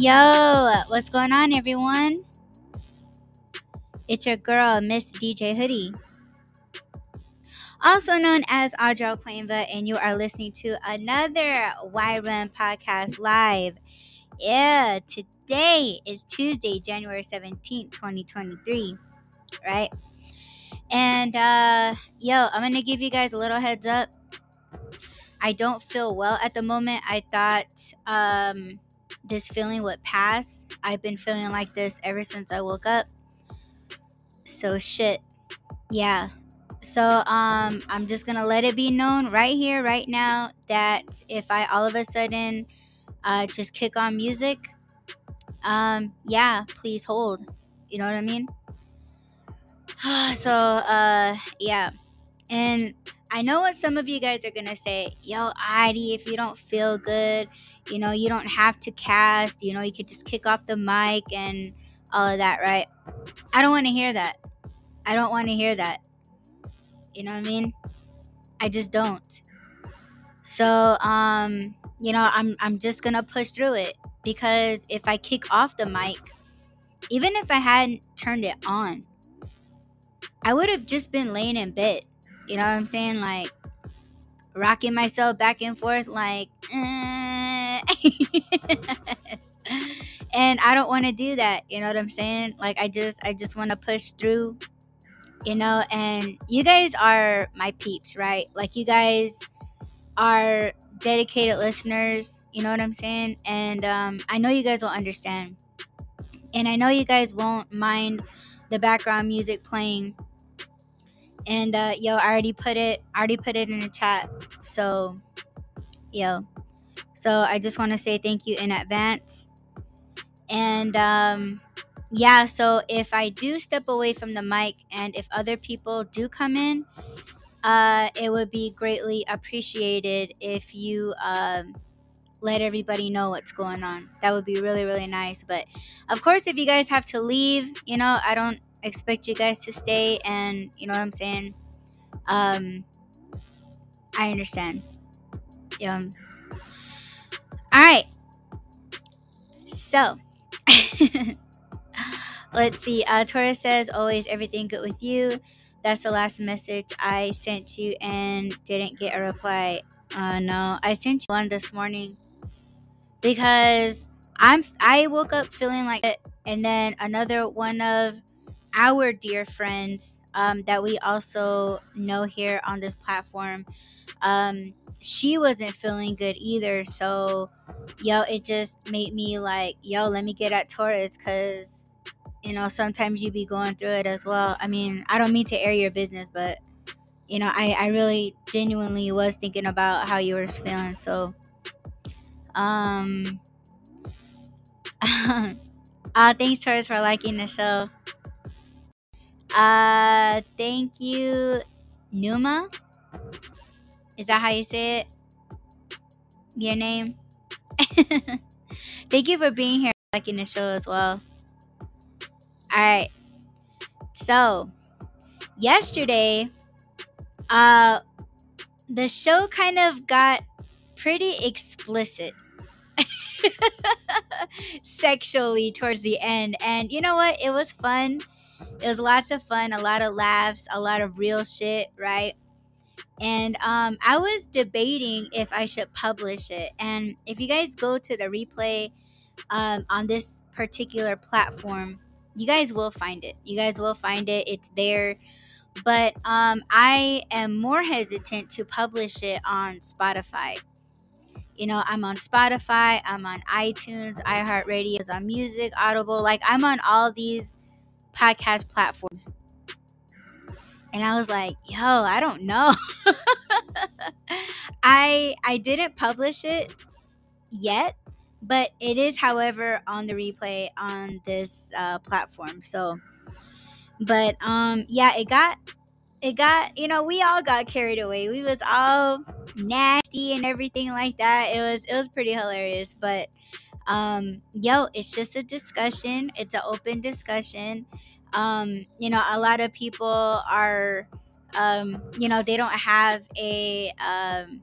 Yo, what's going on, everyone? It's your girl, Miss DJ Hoodie, also known as Audrey alKoinva, and you are listening to another Why Run Podcast Live. Yeah, today is Tuesday, January 17th, 2023, right? And, uh, yo, I'm gonna give you guys a little heads up. I don't feel well at the moment. I thought, um, this feeling would pass. I've been feeling like this ever since I woke up. So shit. Yeah. So um I'm just going to let it be known right here right now that if I all of a sudden uh just kick on music, um yeah, please hold. You know what I mean? so uh yeah. And I know what some of you guys are gonna say, yo, Adi, if you don't feel good, you know, you don't have to cast, you know, you could just kick off the mic and all of that, right? I don't want to hear that. I don't want to hear that. You know what I mean? I just don't. So, um, you know, I'm I'm just gonna push through it because if I kick off the mic, even if I hadn't turned it on, I would have just been laying in bed. You know what I'm saying? Like rocking myself back and forth, like. Eh and I don't want to do that. You know what I'm saying? Like I just I just want to push through. You know, and you guys are my peeps, right? Like you guys are dedicated listeners. You know what I'm saying? And um, I know you guys will understand. And I know you guys won't mind the background music playing. And uh, yo, I already put it. I already put it in the chat. So, yo, so I just want to say thank you in advance. And um, yeah, so if I do step away from the mic and if other people do come in, uh, it would be greatly appreciated if you um, let everybody know what's going on. That would be really, really nice. But of course, if you guys have to leave, you know, I don't expect you guys to stay. And you know what I'm saying? Um, I understand. Yeah. All right. So, let's see. Uh, Taurus says, always everything good with you. That's the last message I sent you and didn't get a reply. Uh, no, I sent you one this morning because I'm I woke up feeling like it, and then another one of our dear friends um, that we also know here on this platform um, she wasn't feeling good either. So, yo, it just made me like, yo, let me get at Taurus because, you know, sometimes you be going through it as well. I mean, I don't mean to air your business, but, you know, I, I really genuinely was thinking about how you were feeling. So, um, uh, thanks, Taurus, for liking the show. Uh, thank you, Numa. Is that how you say it? Your name? Thank you for being here, liking the show as well. Alright. So, yesterday, uh, the show kind of got pretty explicit sexually towards the end. And you know what? It was fun. It was lots of fun, a lot of laughs, a lot of real shit, right? And um, I was debating if I should publish it. And if you guys go to the replay um, on this particular platform, you guys will find it. You guys will find it. It's there. But um, I am more hesitant to publish it on Spotify. You know, I'm on Spotify, I'm on iTunes, iHeartRadio, on Music, Audible. Like, I'm on all these podcast platforms and I was like, "Yo, I don't know." I I didn't publish it yet, but it is, however, on the replay on this uh, platform. So, but um, yeah, it got it got you know we all got carried away. We was all nasty and everything like that. It was it was pretty hilarious, but um, yo, it's just a discussion. It's an open discussion um, you know, a lot of people are, um, you know, they don't have a, um,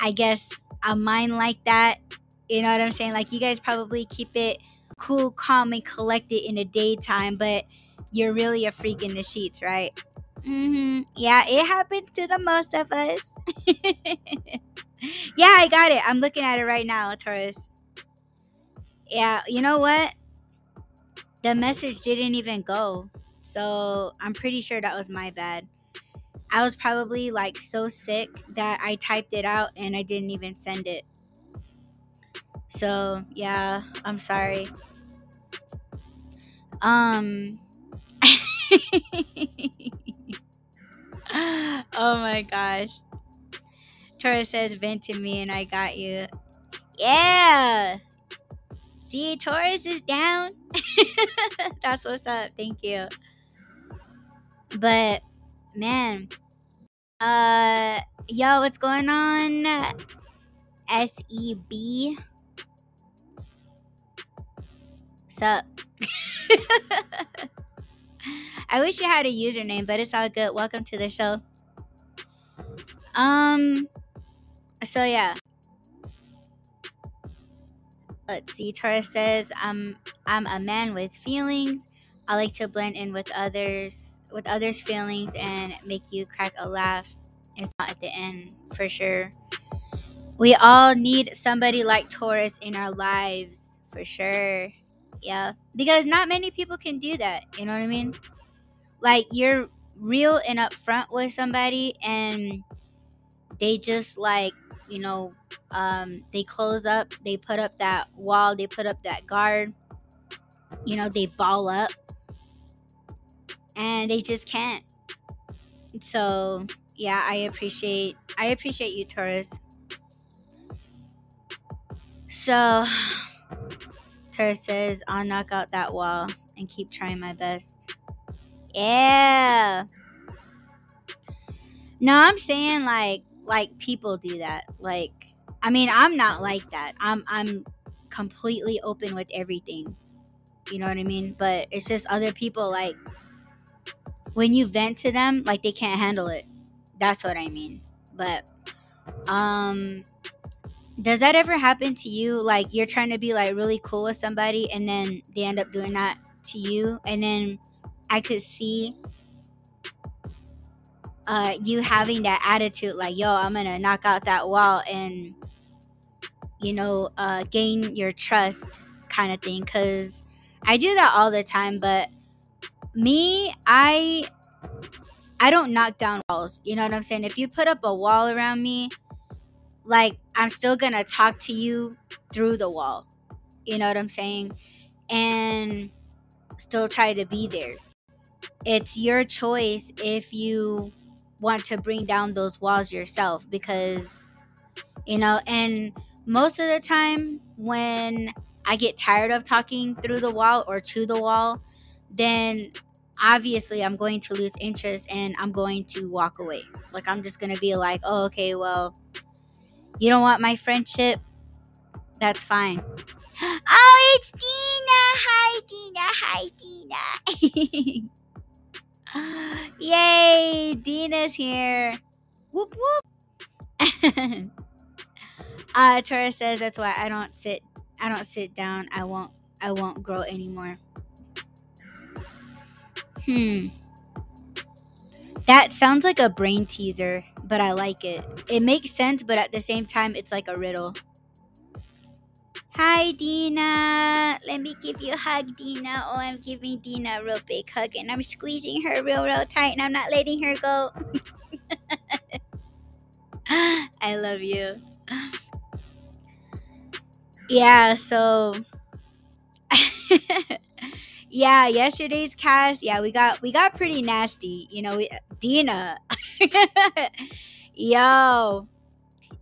I guess, a mind like that. You know what I'm saying? Like you guys probably keep it cool, calm, and collected in the daytime, but you're really a freak in the sheets, right? Mm-hmm. Yeah, it happens to the most of us. yeah, I got it. I'm looking at it right now, Taurus. Yeah, you know what? The message didn't even go. So I'm pretty sure that was my bad. I was probably like so sick that I typed it out and I didn't even send it. So, yeah, I'm sorry. Um Oh my gosh. Taurus says vent to me and I got you. Yeah. See, Taurus is down. That's what's up. Thank you. But man, uh yo, what's going on? SEB. What's up? I wish you had a username, but it's all good. Welcome to the show. Um so yeah. Let's see. Taurus says, "I'm I'm a man with feelings. I like to blend in with others, with others' feelings, and make you crack a laugh. It's not at the end for sure. We all need somebody like Taurus in our lives for sure. Yeah, because not many people can do that. You know what I mean? Like you're real and upfront with somebody, and they just like you know um, they close up they put up that wall they put up that guard you know they ball up. And they just can't. So yeah i appreciate i appreciate you taurus. So taurus says i'll knock out that wall and keep trying my best. Yeah. No i'm saying like like people do that. Like i mean i'm not like that. I'm i'm completely open with everything. You know what i mean? But it's just other people like when you vent to them like they can't handle it. That's what i mean. But um does that ever happen to you? Like you're trying to be like really cool with somebody and then they end up doing that to you and then i could see uh, you having that attitude like yo i'm gonna knock out that wall and you know uh, gain your trust kind of thing because i do that all the time but me i i don't knock down walls you know what i'm saying? If you put up a wall around me like i'm still gonna talk to you through the wall you know what i'm saying? And still try to be there. It's your choice if you want to bring down those walls yourself because you know and most of the time when i get tired of talking through the wall or to the wall then obviously i'm going to lose interest and i'm going to walk away. Like i'm just going to be like oh okay well you don't want my friendship? That's fine. Oh it's dina! Hi dina! Hi dina Yay! Dina's here. Whoop whoop. uh Taurus says that's why I don't sit I don't sit down. I won't I won't grow anymore. Hmm. That sounds like a brain teaser, but I like it. It makes sense, but at the same time it's like a riddle. Hi, Dina. Let me give you a hug, Dina. Oh, I'm giving Dina a real big hug and I'm squeezing her real, real tight and I'm not letting her go. I love you. Yeah, so yeah, yesterday's cast, yeah, we got we got pretty nasty. You know, we, Dina. Yo,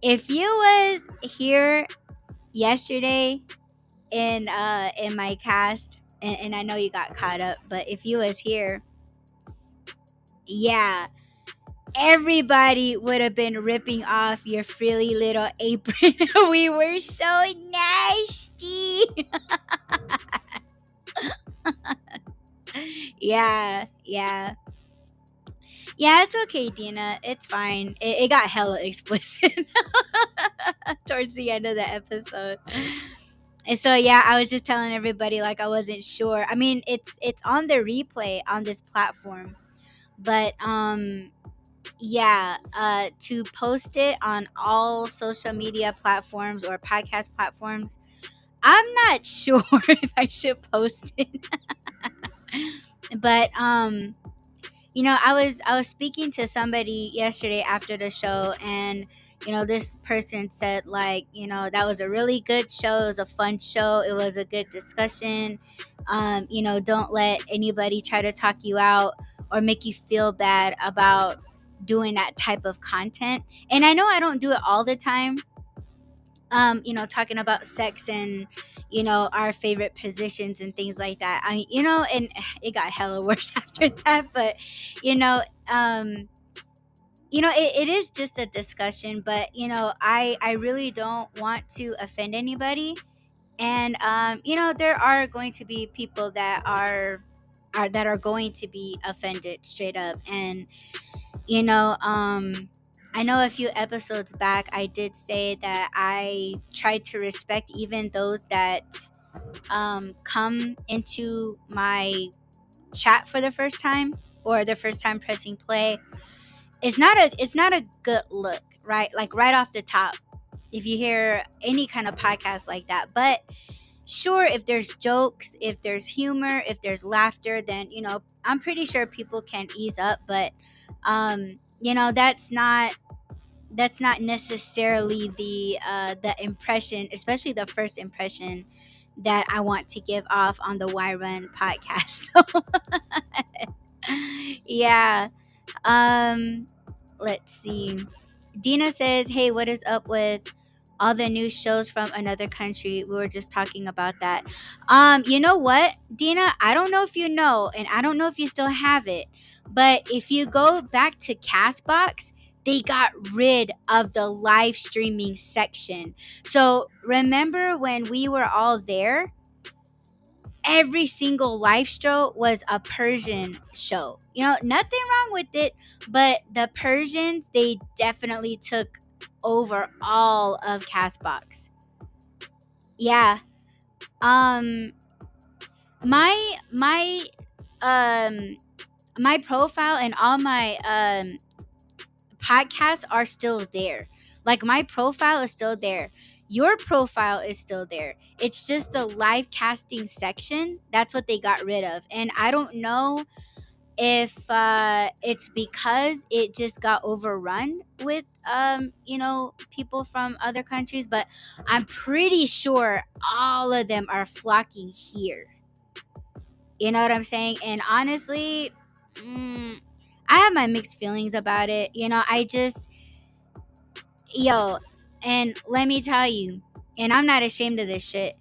if you was here yesterday in uh in my cast and, and I know you got caught up, but if you was here, yeah, everybody would have been ripping off your frilly little apron. we were so nasty. yeah, yeah. Yeah, it's okay, Dina. It's fine. It, it got hella explicit. towards the end of the episode. And so yeah, I was just telling everybody like I wasn't sure. I mean, it's it's on the replay on this platform. But um yeah, uh to post it on all social media platforms or podcast platforms, I'm not sure if I should post it. but um you know, I was I was speaking to somebody yesterday after the show and you know, this person said like, you know, that was a really good show. It was a fun show. It was a good discussion. Um, you know, don't let anybody try to talk you out or make you feel bad about doing that type of content. And I know I don't do it all the time. Um, you know, talking about sex and you know our favorite positions and things like that. I mean, you know, and it got hella worse after that, but you know, um you know it, it is just a discussion but you know i i really don't want to offend anybody and um you know there are going to be people that are are that are going to be offended straight up and you know um i know a few episodes back i did say that i try to respect even those that um come into my chat for the first time or the first time pressing play it's not a it's not a good look, right? Like right off the top, if you hear any kind of podcast like that. But sure, if there's jokes, if there's humor, if there's laughter, then you know I'm pretty sure people can ease up. But um, you know that's not that's not necessarily the uh, the impression, especially the first impression that I want to give off on the Why Run podcast. yeah. Um, let's see. Dina says, "Hey, what is up with all the new shows from another country? We were just talking about that. Um, you know what, Dina? I don't know if you know, and I don't know if you still have it, but if you go back to Castbox." They got rid of the live streaming section. So remember when we were all there? every single live show was a Persian show. You know, nothing wrong with it, but the Persians, they definitely took over all of Castbox. Yeah. Um my my um my profile and all my um podcasts are still there. Like my profile is still there your profile is still there. It's just the live casting section. That's what they got rid of. And I don't know if uh, it's because it just got overrun with um, you know people from other countries, but I'm pretty sure all of them are flocking here. You know what I'm saying? And honestly, mm, I have my mixed feelings about it. You know, I just yo, and let me tell you, and I'm not ashamed of this shit.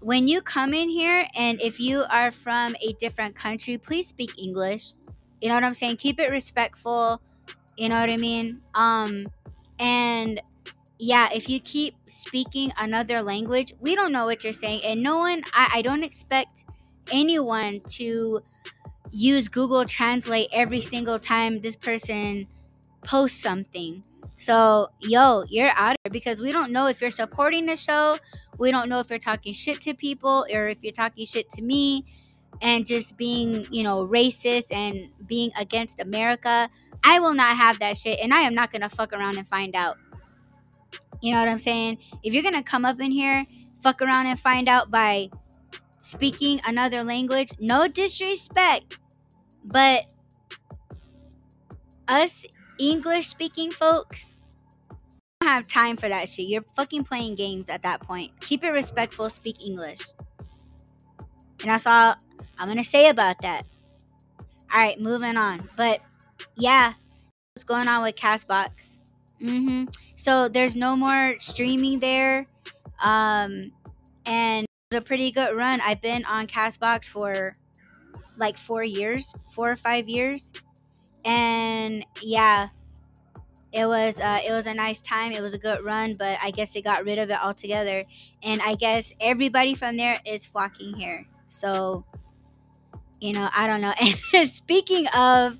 When you come in here, and if you are from a different country, please speak English. You know what I'm saying? Keep it respectful. You know what I mean? Um, and yeah, if you keep speaking another language, we don't know what you're saying. And no one, I, I don't expect anyone to use Google Translate every single time this person posts something. So, yo, you're out here because we don't know if you're supporting the show. We don't know if you're talking shit to people or if you're talking shit to me and just being, you know, racist and being against America. I will not have that shit and I am not going to fuck around and find out. You know what I'm saying? If you're going to come up in here, fuck around and find out by speaking another language, no disrespect, but us English speaking folks don't have time for that shit. You're fucking playing games at that point. Keep it respectful, speak English. And that's all I'm gonna say about that. Alright, moving on. But yeah, what's going on with Castbox? Mm-hmm. So there's no more streaming there. Um and it was a pretty good run. I've been on Castbox for like four years, four or five years. And yeah it was uh, it was a nice time. It was a good run but i guess they got rid of it altogether. And i guess everybody from there is flocking here. So you know i don't know. And speaking of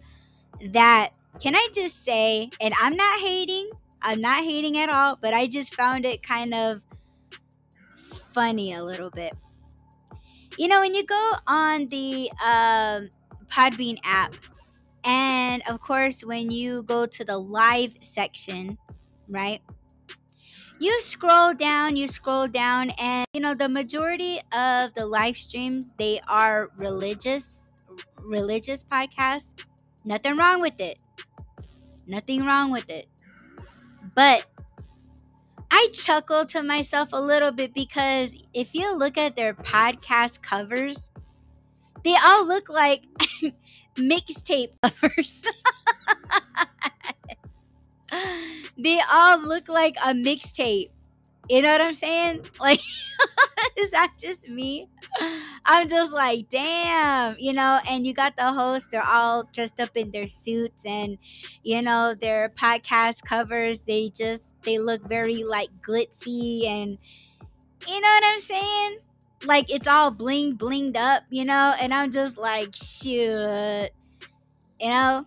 that can i just say and i'm not hating I'm not hating at all, but I just found it kind of funny a little bit. You know, when you go on the um, Podbean app, and of course, when you go to the live section, right? You scroll down, you scroll down, and you know, the majority of the live streams, they are religious, religious podcasts. Nothing wrong with it. Nothing wrong with it. But I chuckle to myself a little bit because if you look at their podcast covers, they all look like mixtape covers. they all look like a mixtape. You know what I'm saying? Like, is that just me? I'm just like, damn, you know. And you got the host; they're all dressed up in their suits, and you know their podcast covers. They just they look very like glitzy, and you know what I'm saying? Like it's all bling blinged up, you know. And I'm just like, shoot, you know.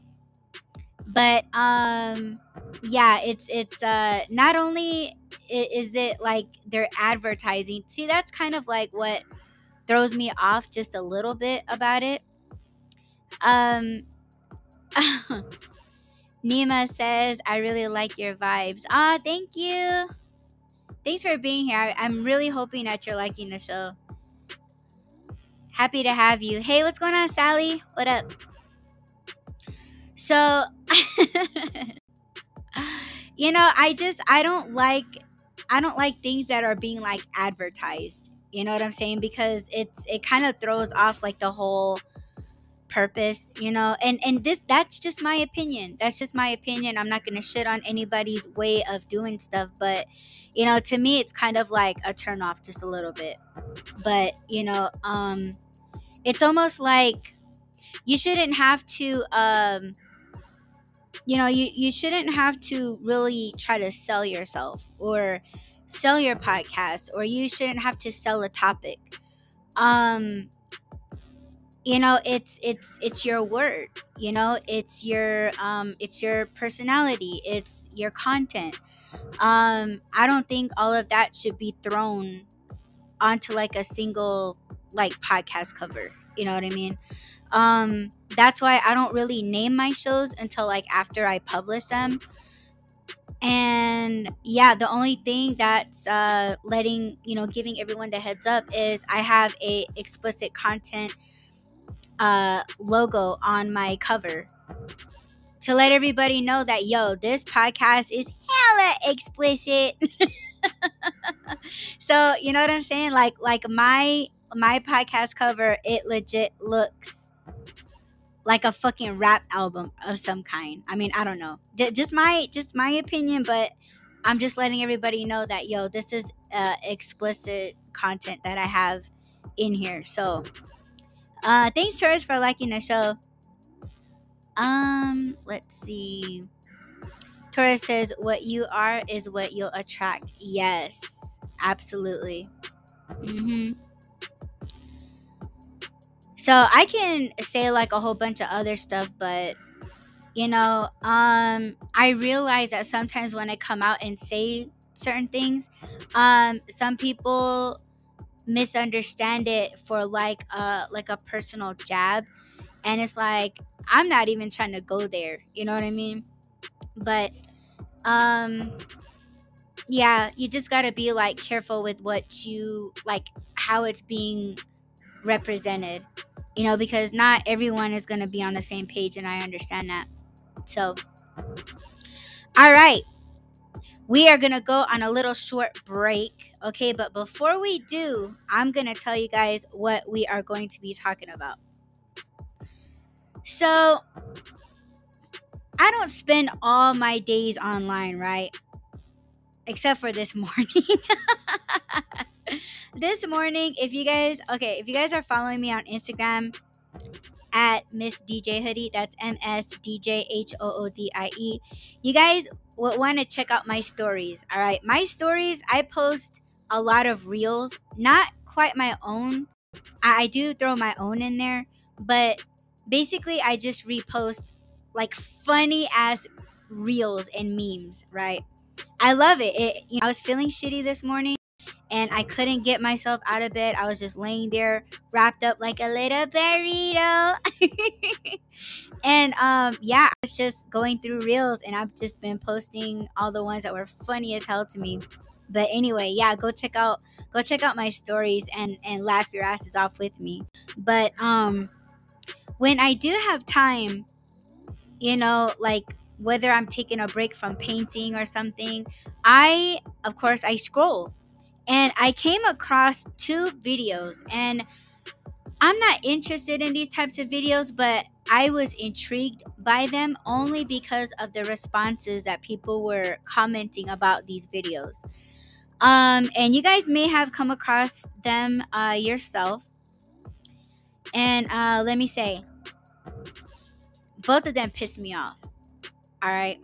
But um, yeah, it's it's uh not only is it like they're advertising. See, that's kind of like what throws me off just a little bit about it. Um Nima says, I really like your vibes. Ah, thank you. Thanks for being here. I'm really hoping that you're liking the show. Happy to have you. Hey, what's going on, Sally? What up? So, you know, I just I don't like I don't like things that are being like advertised. You know what I'm saying? Because it's it kind of throws off like the whole purpose, you know. And and this that's just my opinion. That's just my opinion. I'm not going to shit on anybody's way of doing stuff, but you know, to me it's kind of like a turn off just a little bit. But, you know, um it's almost like you shouldn't have to um you know you, you shouldn't have to really try to sell yourself or sell your podcast or you shouldn't have to sell a topic. Um you know it's it's it's your word you know it's your um it's your personality it's your content. Um i don't think all of that should be thrown onto like a single like podcast cover you know what i mean um that's why i don't really name my shows until like after i publish them. And yeah the only thing that's uh letting you know giving everyone the heads up is i have a explicit content uh logo on my cover. To let everybody know that yo this podcast is hella explicit. So you know what i'm saying? Like like my my podcast cover it legit looks like a fucking rap album of some kind. I mean, I don't know. D- just my just my opinion, but I'm just letting everybody know that yo, this is uh, explicit content that I have in here. So, uh, thanks, Taurus, for liking the show. Um, let's see. Taurus says, "What you are is what you'll attract." Yes, absolutely. Mm-hmm. So I can say like a whole bunch of other stuff, but you know, um, I realize that sometimes when I come out and say certain things, um, some people misunderstand it for like a like a personal jab, and it's like I'm not even trying to go there. You know what I mean? But um, yeah, you just gotta be like careful with what you like, how it's being represented you know, because not everyone is going to be on the same page, and I understand that. So, all right, we are going to go on a little short break. Okay, but before we do, I'm going to tell you guys what we are going to be talking about. So, I don't spend all my days online, right? Except for this morning. this morning, if you guys, okay, if you guys are following me on Instagram at Miss DJ Hoodie, that's M S D J H O O D I E, you guys will want to check out my stories. All right, my stories, I post a lot of reels, not quite my own. I, I do throw my own in there, but basically, I just repost like funny ass reels and memes, right? I love it. It you know, I was feeling shitty this morning and I couldn't get myself out of bed. I was just laying there wrapped up like a little burrito. and um yeah, I was just going through reels and I've just been posting all the ones that were funny as hell to me. But anyway, yeah, go check out go check out my stories and and laugh your asses off with me. But um when I do have time, you know, like whether I'm taking a break from painting or something, I of course I scroll and I came across two videos and I'm not interested in these types of videos, but I was intrigued by them only because of the responses that people were commenting about these videos. Um, and you guys may have come across them uh, yourself. And uh, let me say, both of them pissed me off. All right.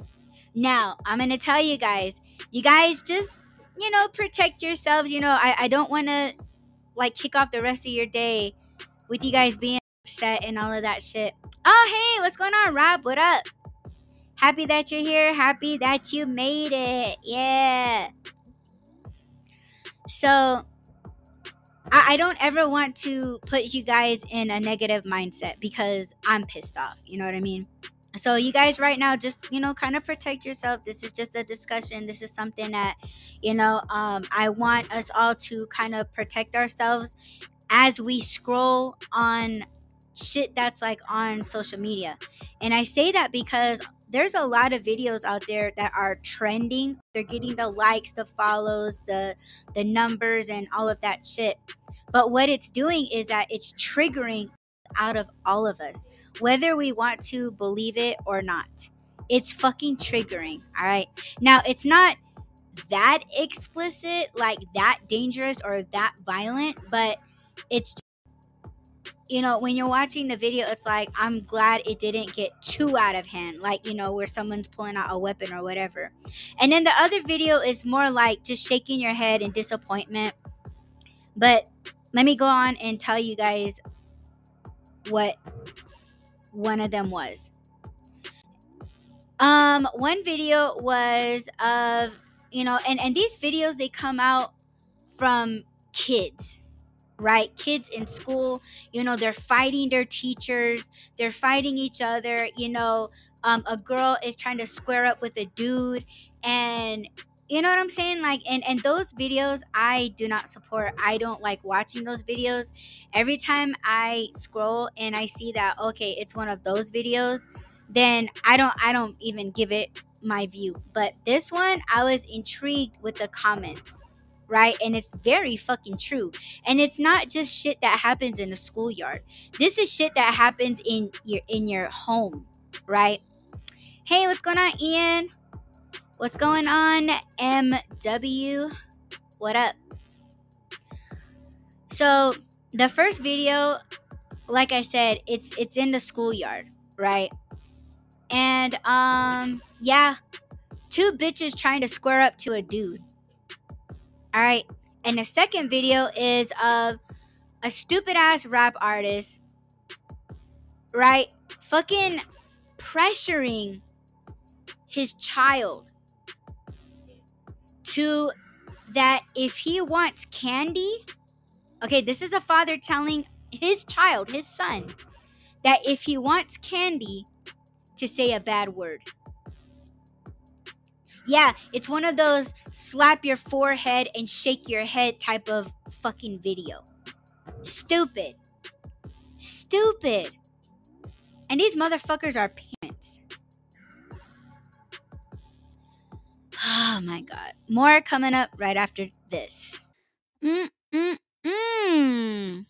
Now, I'm going to tell you guys, you guys just, you know, protect yourselves. You know, I, I don't want to like kick off the rest of your day with you guys being upset and all of that shit. Oh, hey, what's going on, Rob? What up? Happy that you're here. Happy that you made it. Yeah. So, I, I don't ever want to put you guys in a negative mindset because I'm pissed off. You know what I mean? So, you guys, right now, just you know, kind of protect yourself. This is just a discussion. This is something that, you know, um, I want us all to kind of protect ourselves as we scroll on shit that's like on social media. And I say that because there's a lot of videos out there that are trending. They're getting the likes, the follows, the the numbers and all of that shit. But what it's doing is that it's triggering out of all of us, whether we want to believe it or not. It's fucking triggering, all right? Now, it's not that explicit, like that dangerous or that violent, but it's you know when you're watching the video it's like i'm glad it didn't get too out of hand like you know where someone's pulling out a weapon or whatever and then the other video is more like just shaking your head in disappointment but let me go on and tell you guys what one of them was um one video was of you know and and these videos they come out from kids right? Kids in school, you know, they're fighting their teachers, they're fighting each other. You know, um, a girl is trying to square up with a dude, and you know what I'm saying? Like, and and those videos I do not support. I don't like watching those videos. Every time I scroll and I see that okay, it's one of those videos, then I don't I don't even give it my view. But this one, I was intrigued with the comments right? And it's very fucking true. And it's not just shit that happens in the schoolyard. This is shit that happens in your in your home, right? Hey, what's going on, Ian? What's going on, MW? What up? So, the first video, like I said, it's it's in the schoolyard, right? And um yeah, two bitches trying to square up to a dude all right. And the second video is of a stupid ass rap artist, right? Fucking pressuring his child to that if he wants candy, okay, this is a father telling his child, his son, that if he wants candy, to say a bad word. Yeah, it's one of those slap your forehead and shake your head type of fucking video. Stupid. Stupid. And these motherfuckers are Oh my god. More coming up right after this. Mm mm mm.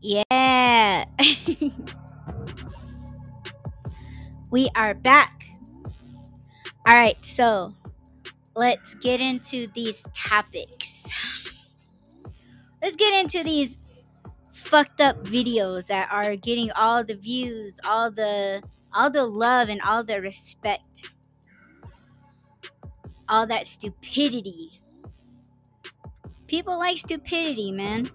Yeah. we are back all right, so let's get into these topics. Let's get into these fucked up videos that are getting all the views, all the all the love and all the respect. All that stupidity. People like stupidity, man.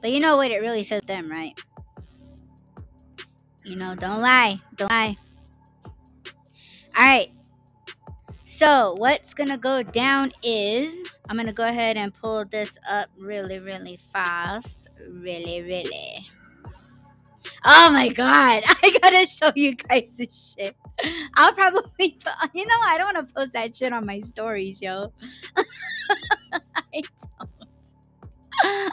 But you know what it really says them, right? You know, don't lie. Don't lie. All right. So, what's gonna go down is I'm gonna go ahead and pull this up really, really fast. Really, really. Oh my god, I gotta show you guys this shit. I'll probably you know, I don't wanna post that shit on my stories, yo. I don't.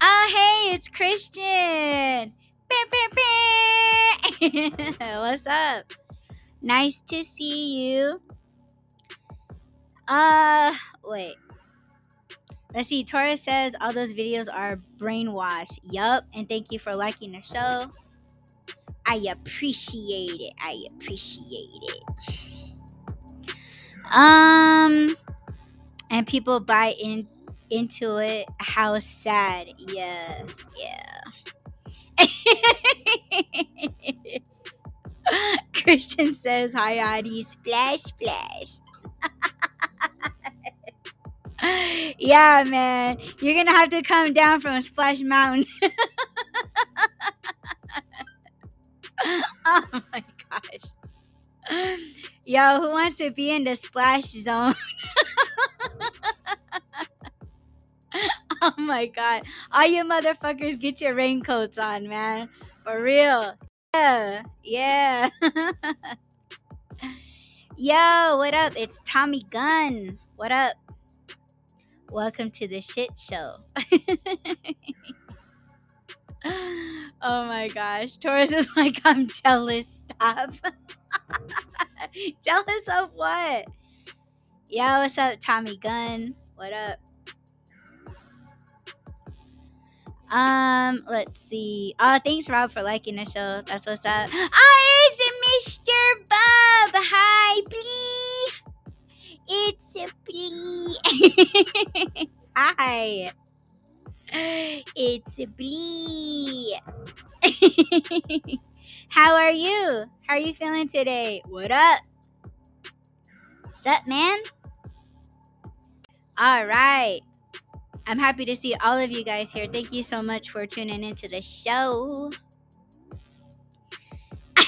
oh, hey, it's Christian. What's up? Nice to see you. Uh, wait. Let's see. Taurus says all those videos are brainwashed. Yup. And thank you for liking the show. I appreciate it. I appreciate it. Um, and people buy in into it. How sad. Yeah. Yeah. Christian says, Hi, Adi. Splash, splash. yeah, man. You're to have to come down from Splash Mountain. oh my gosh. Yo, who wants to be in the splash zone? oh my god. All you motherfuckers get your raincoats on, man. For real. Yeah. Yeah. Yo, what up? It's Tommy Gunn. What up? Welcome to the shit show. oh my gosh. Taurus is like, I'm jealous. Stop. jealous of what? Yo, what's up, Tommy Gunn? What up? Um, let's see. Oh, thanks, Rob, for liking the show. That's what's up. Oh, it's Mr. Bob. Hi, Blee. It's Blee. Hi. It's Blee. How are you? How are you feeling today? What up? What's up, man? All right. I'm happy to see all of you guys here. Thank you so much for tuning into the show.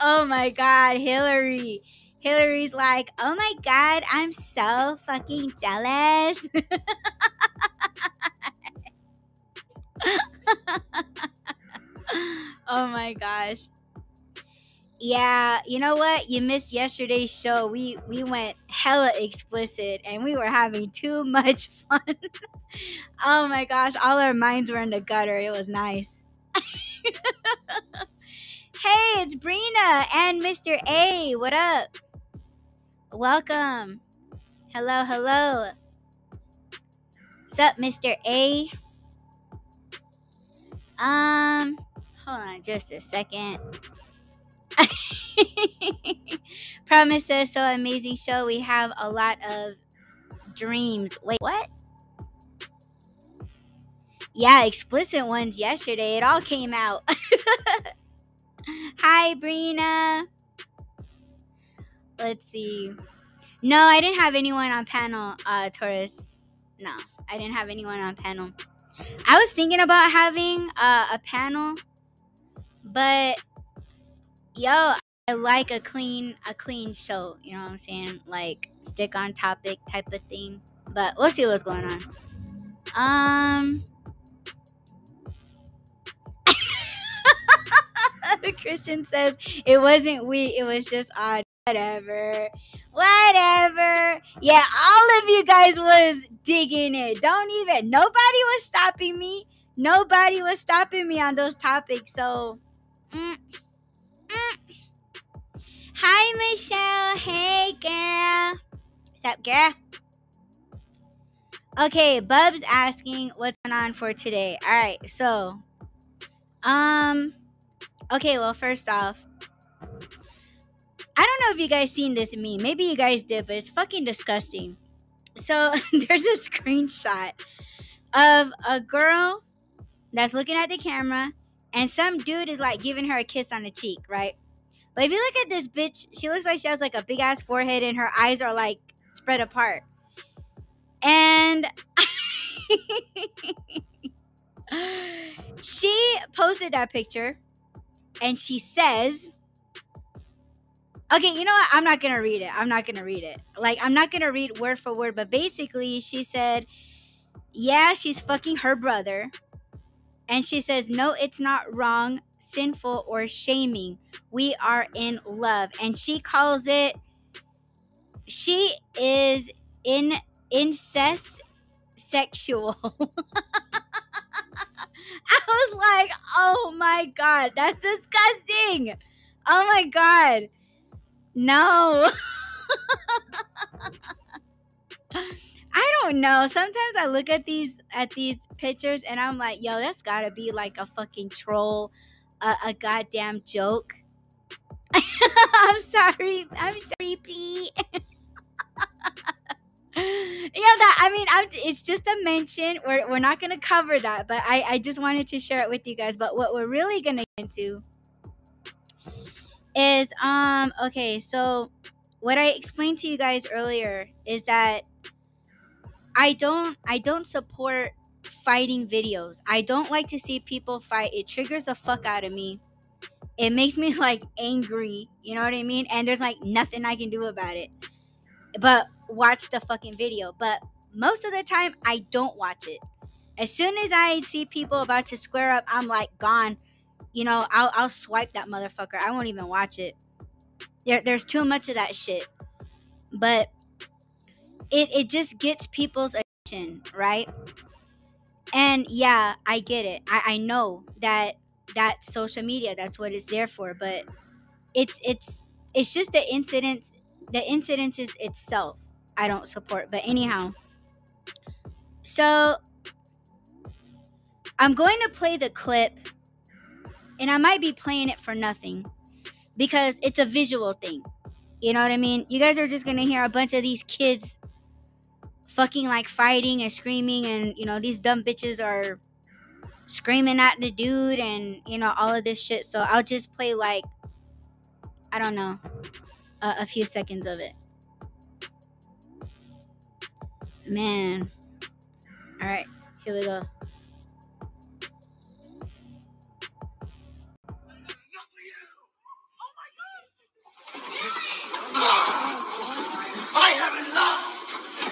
oh my god, Hillary. Hillary's like, oh my god, I'm so fucking jealous. oh my gosh. Yeah you know what? You missed yesterday's show. We we went hella explicit and we were having too much fun. Oh my gosh all our minds were in the gutter. It was nice. Hey it's brina and mr a. What up welcome hello hello what's up mr a um hold on just a second Promise says so amazing show. We have a lot of dreams. Wait, what? Yeah, explicit ones yesterday. It all came out. Hi, Brina. Let's see. No, I didn't have anyone on panel, uh, Taurus. No, I didn't have anyone on panel. I was thinking about having uh, a panel, but yo, I like a clean a clean show, you know what I'm saying? Like stick on topic type of thing. But we'll see what's going on. Um Christian says it wasn't we, it was just odd. Whatever. Whatever. Yeah, all of you guys was digging it. Don't even nobody was stopping me. Nobody was stopping me on those topics. So mm, mm. Hi, Michelle. Hey, girl. What's up, girl? Okay, Bub's asking what's going on for today. All right, so, um, okay, well, first off, I don't know if you guys seen this meme. Maybe you guys did, but it's fucking disgusting. So there's a screenshot of a girl that's looking at the camera, and some dude is like giving her a kiss on the cheek, right? But if you look at this bitch, she looks like she has like a big ass forehead and her eyes are like spread apart. And she posted that picture and she says, Okay, you know what? I'm not gonna read it. I'm not gonna read it. Like, I'm not gonna read word for word, but basically, she said, yeah, she's fucking her brother. And she says, no, it's not wrong, sinful, or shaming. We are in love. And she calls it, she is in incest sexual. I was like, oh my God, that's disgusting. Oh my God. No. I don't know. Sometimes I look at these at these pictures and I'm like, yo, that's gotta be like a fucking troll, a, a goddamn joke. I'm sorry. I'm sorry, yeah, that I mean, I'm, it's just a mention. We're we're not gonna cover that, but I I just wanted to share it with you guys. But what we're really gonna get into is um okay, so what I explained to you guys earlier is that I don't I don't support fighting videos. I don't like to see people fight. It triggers the fuck out of me. It makes me like angry, you know what I mean? And there's like nothing I can do about it. But watch the fucking video. But most of the time I don't watch it. As soon as I see people about to square up, I'm like gone. You know, I'll I'll swipe that motherfucker. I won't even watch it. There, there's too much of that shit. But it it just gets people's attention, right? And yeah, I get it. I, I know that that social media, that's what it's there for, but it's it's it's just the incidents the incidences itself I don't support. But anyhow. So I'm going to play the clip and I might be playing it for nothing because it's a visual thing. You know what I mean? You guys are just going to hear a bunch of these kids fucking like fighting and screaming and you know these dumb bitches are screaming at the dude and you know all of this shit so i'll just play like i don't know a, a few seconds of it man all right here we go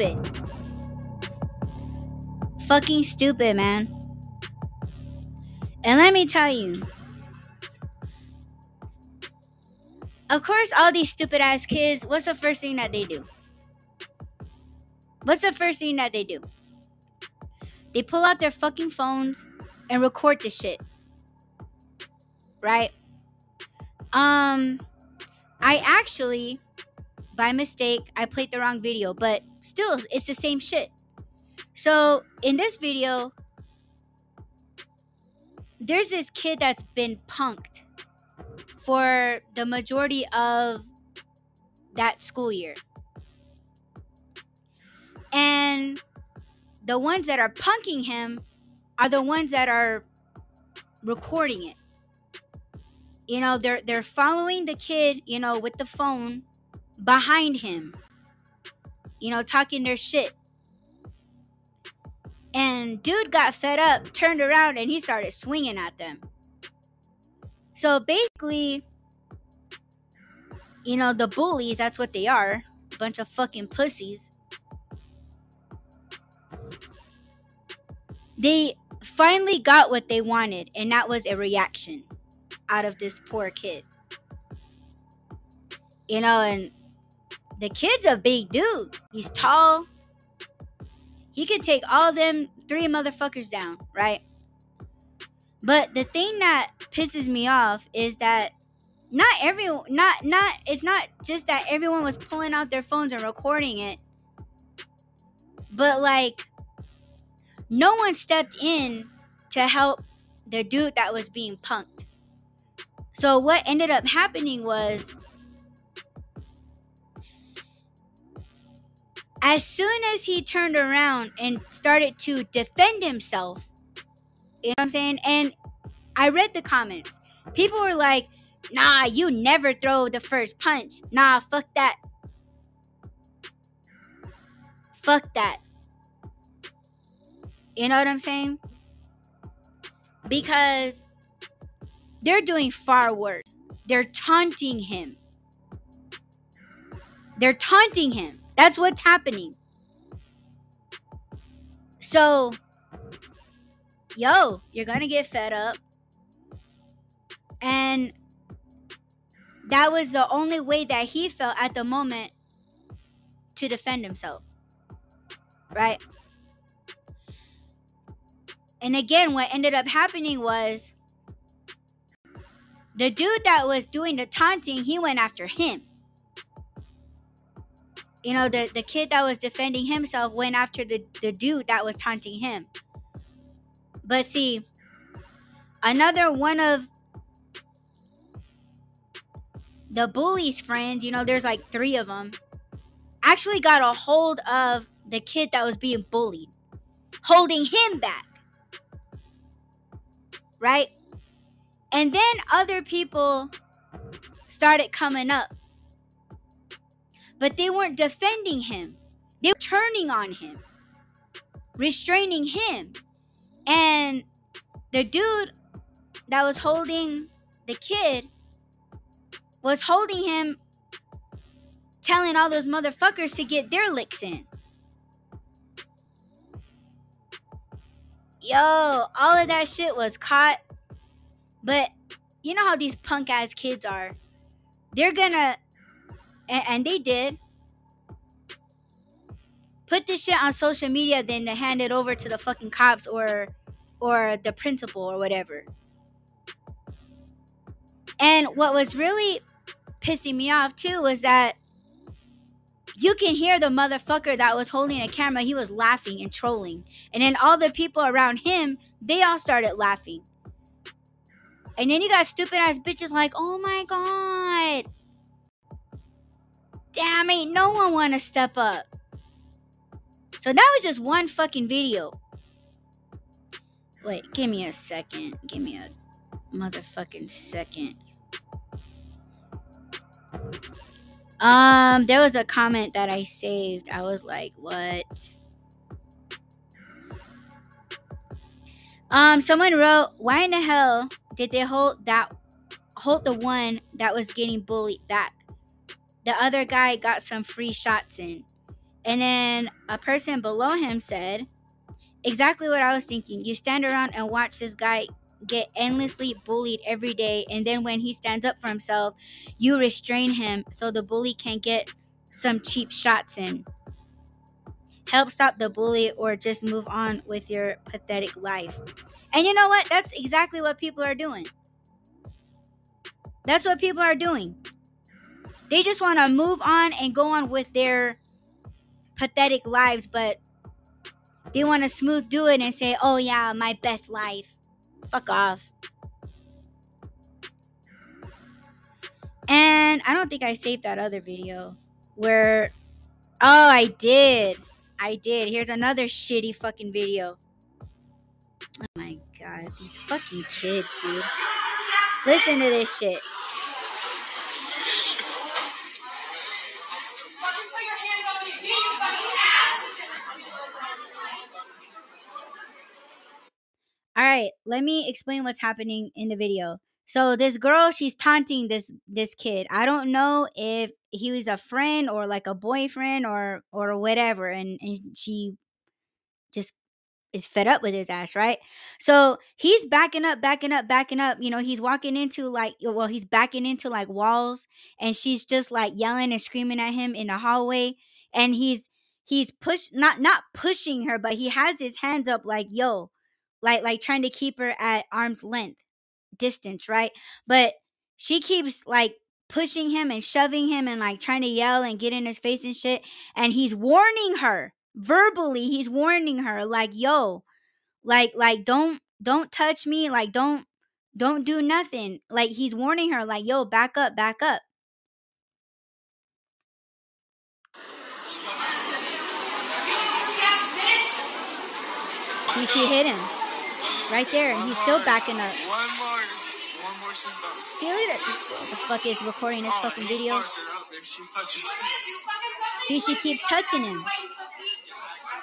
Stupid. Fucking stupid, man. And let me tell you. Of course, all these stupid ass kids, what's the first thing that they do? What's the first thing that they do? They pull out their fucking phones and record the shit. Right? Um, I actually, by mistake, I played the wrong video, but still, it's the same shit. So in this video, there's this kid that's been punked for the majority of that school year. And the ones that are punking him are the ones that are recording it. You know, they're they're following the kid, you know, with the phone behind him. You know, talking their shit. And dude got fed up, turned around, and he started swinging at them. So basically, you know, the bullies, that's what they are bunch of fucking pussies. They finally got what they wanted, and that was a reaction out of this poor kid. You know, and the kid's a big dude. He's tall. He could take all them three motherfuckers down, right? But the thing that pisses me off is that not everyone not not it's not just that everyone was pulling out their phones and recording it. But like no one stepped in to help the dude that was being punked. So what ended up happening was as soon as he turned around and started to defend himself, you know what I'm saying? And I read the comments. People were like, nah, you never throw the first punch. Nah, fuck that. Fuck that. You know what I'm saying? Because they're doing far worse. They're taunting him. They're taunting him. That's what's happening. So, yo, you're going to get fed up. And that was the only way that he felt at the moment to defend himself. Right? And again, what ended up happening was the dude that was doing the taunting, he went after him. You know, the, the kid that was defending himself went after the, the dude that was taunting him. But see, another one of the bully's friends, you know, there's like three of them, actually got a hold of the kid that was being bullied, holding him back. Right? And then other people started coming up. But they weren't defending him, they were turning on him, restraining him. And the dude that was holding the kid was holding him, telling all those motherfuckers to get their licks in. Yo, all of that shit was caught. But you know how these punk ass kids are. They're gonna, and, and they did, put this shit on social media, then hand it over to the fucking cops or, or the principal or whatever. And what was really pissing me off too was that you can hear the motherfucker that was holding a camera, he was laughing and trolling. And then all the people around him, they all started laughing. And then you got stupid ass bitches like, oh my god. Damn, ain't no one wanna step up. So that was just one fucking video. Wait, give me a second. Give me a motherfucking second. Um, there was a comment that I saved. I was like, what? Um, someone wrote, why in the hell did they hold that hold the one that was getting bullied back? The other guy got some free shots in. And then a person below him said, Exactly what I was thinking. You stand around and watch this guy get endlessly bullied every day and then when he stands up for himself you restrain him so the bully can get some cheap shots in. Help stop the bully or just move on with your pathetic life. And you know what? That's exactly what people are doing. That's what people are doing they just want to move on and go on with their pathetic lives but they want to smooth do it and say oh yeah my best life Fuck off. And I don't think I saved that other video where. Oh, I did. I did. Here's another shitty fucking video. Oh my god, these fucking kids, dude. Listen to this shit. All right, let me explain what's happening in the video. So this girl, she's taunting this this kid. I don't know if he was a friend or like a boyfriend or or whatever, and and she just is fed up with his ass, right? So he's backing up, backing up, backing up. You know, he's walking into like, well, he's backing into like walls, and she's just like yelling and screaming at him in the hallway, and he's he's push not not pushing her, but he has his hands up like, yo, like like trying to keep her at arm's length distance, right? But she keeps like pushing him and shoving him and like trying to yell and get in his face and shit. And he's warning her verbally. He's warning her like, "Yo, like like don't don't touch me. Like don't Don't do nothing. Like he's warning her, like, yo, back up, back up. See, she hit him right there, and he's still backing up. One more. One more. See you later. What the fuck is recording this Oh, fucking video? fucked her up if she See, she keeps touching him.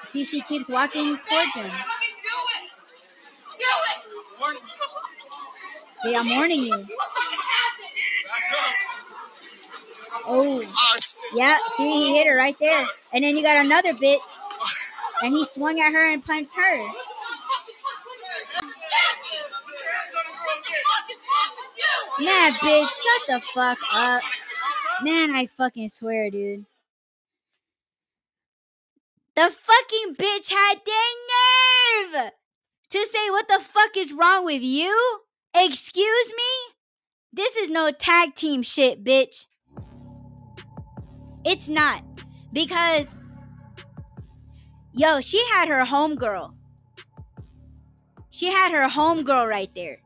See, she keeps walking towards him. See, I'm warning you. Oh, Ah, yeah. See, he hit her right there. And then you got another bitch, and he swung at her and punched her. Man, bitch, shut the fuck up. Man, I fucking swear, dude. The fucking bitch had the nerve to say, What the fuck is wrong with you? Excuse me? This is no tag team shit, bitch. It's not. Because, yo, she had her homegirl. She had her homegirl right there.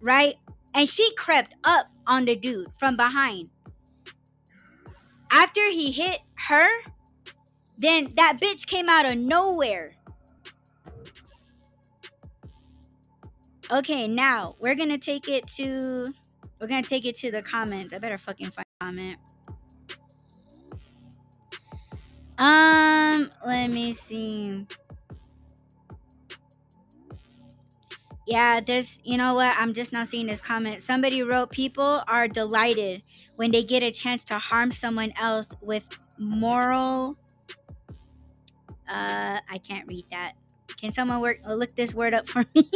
Right? And she crept up on the dude from behind. After he hit her, then that bitch came out of nowhere. Okay, now we're gonna take it to we're gonna take it to the comments. I better fucking find comment. Um, let me see. Yeah, this, you know what? I'm just now seeing this comment. Somebody wrote people are delighted when they get a chance to harm someone else with moral uh I can't read that. Can someone work uh, look this word up for me?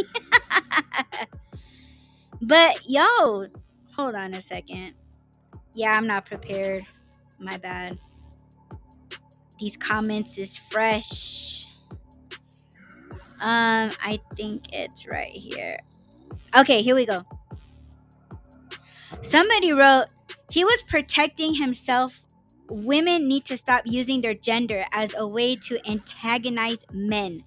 but yo, hold on a second. Yeah, I'm not prepared. My bad. These comments is fresh. Um, I think it's right here. Okay, here we go. Somebody wrote, he was protecting himself. Women need to stop using their gender as a way to antagonize men.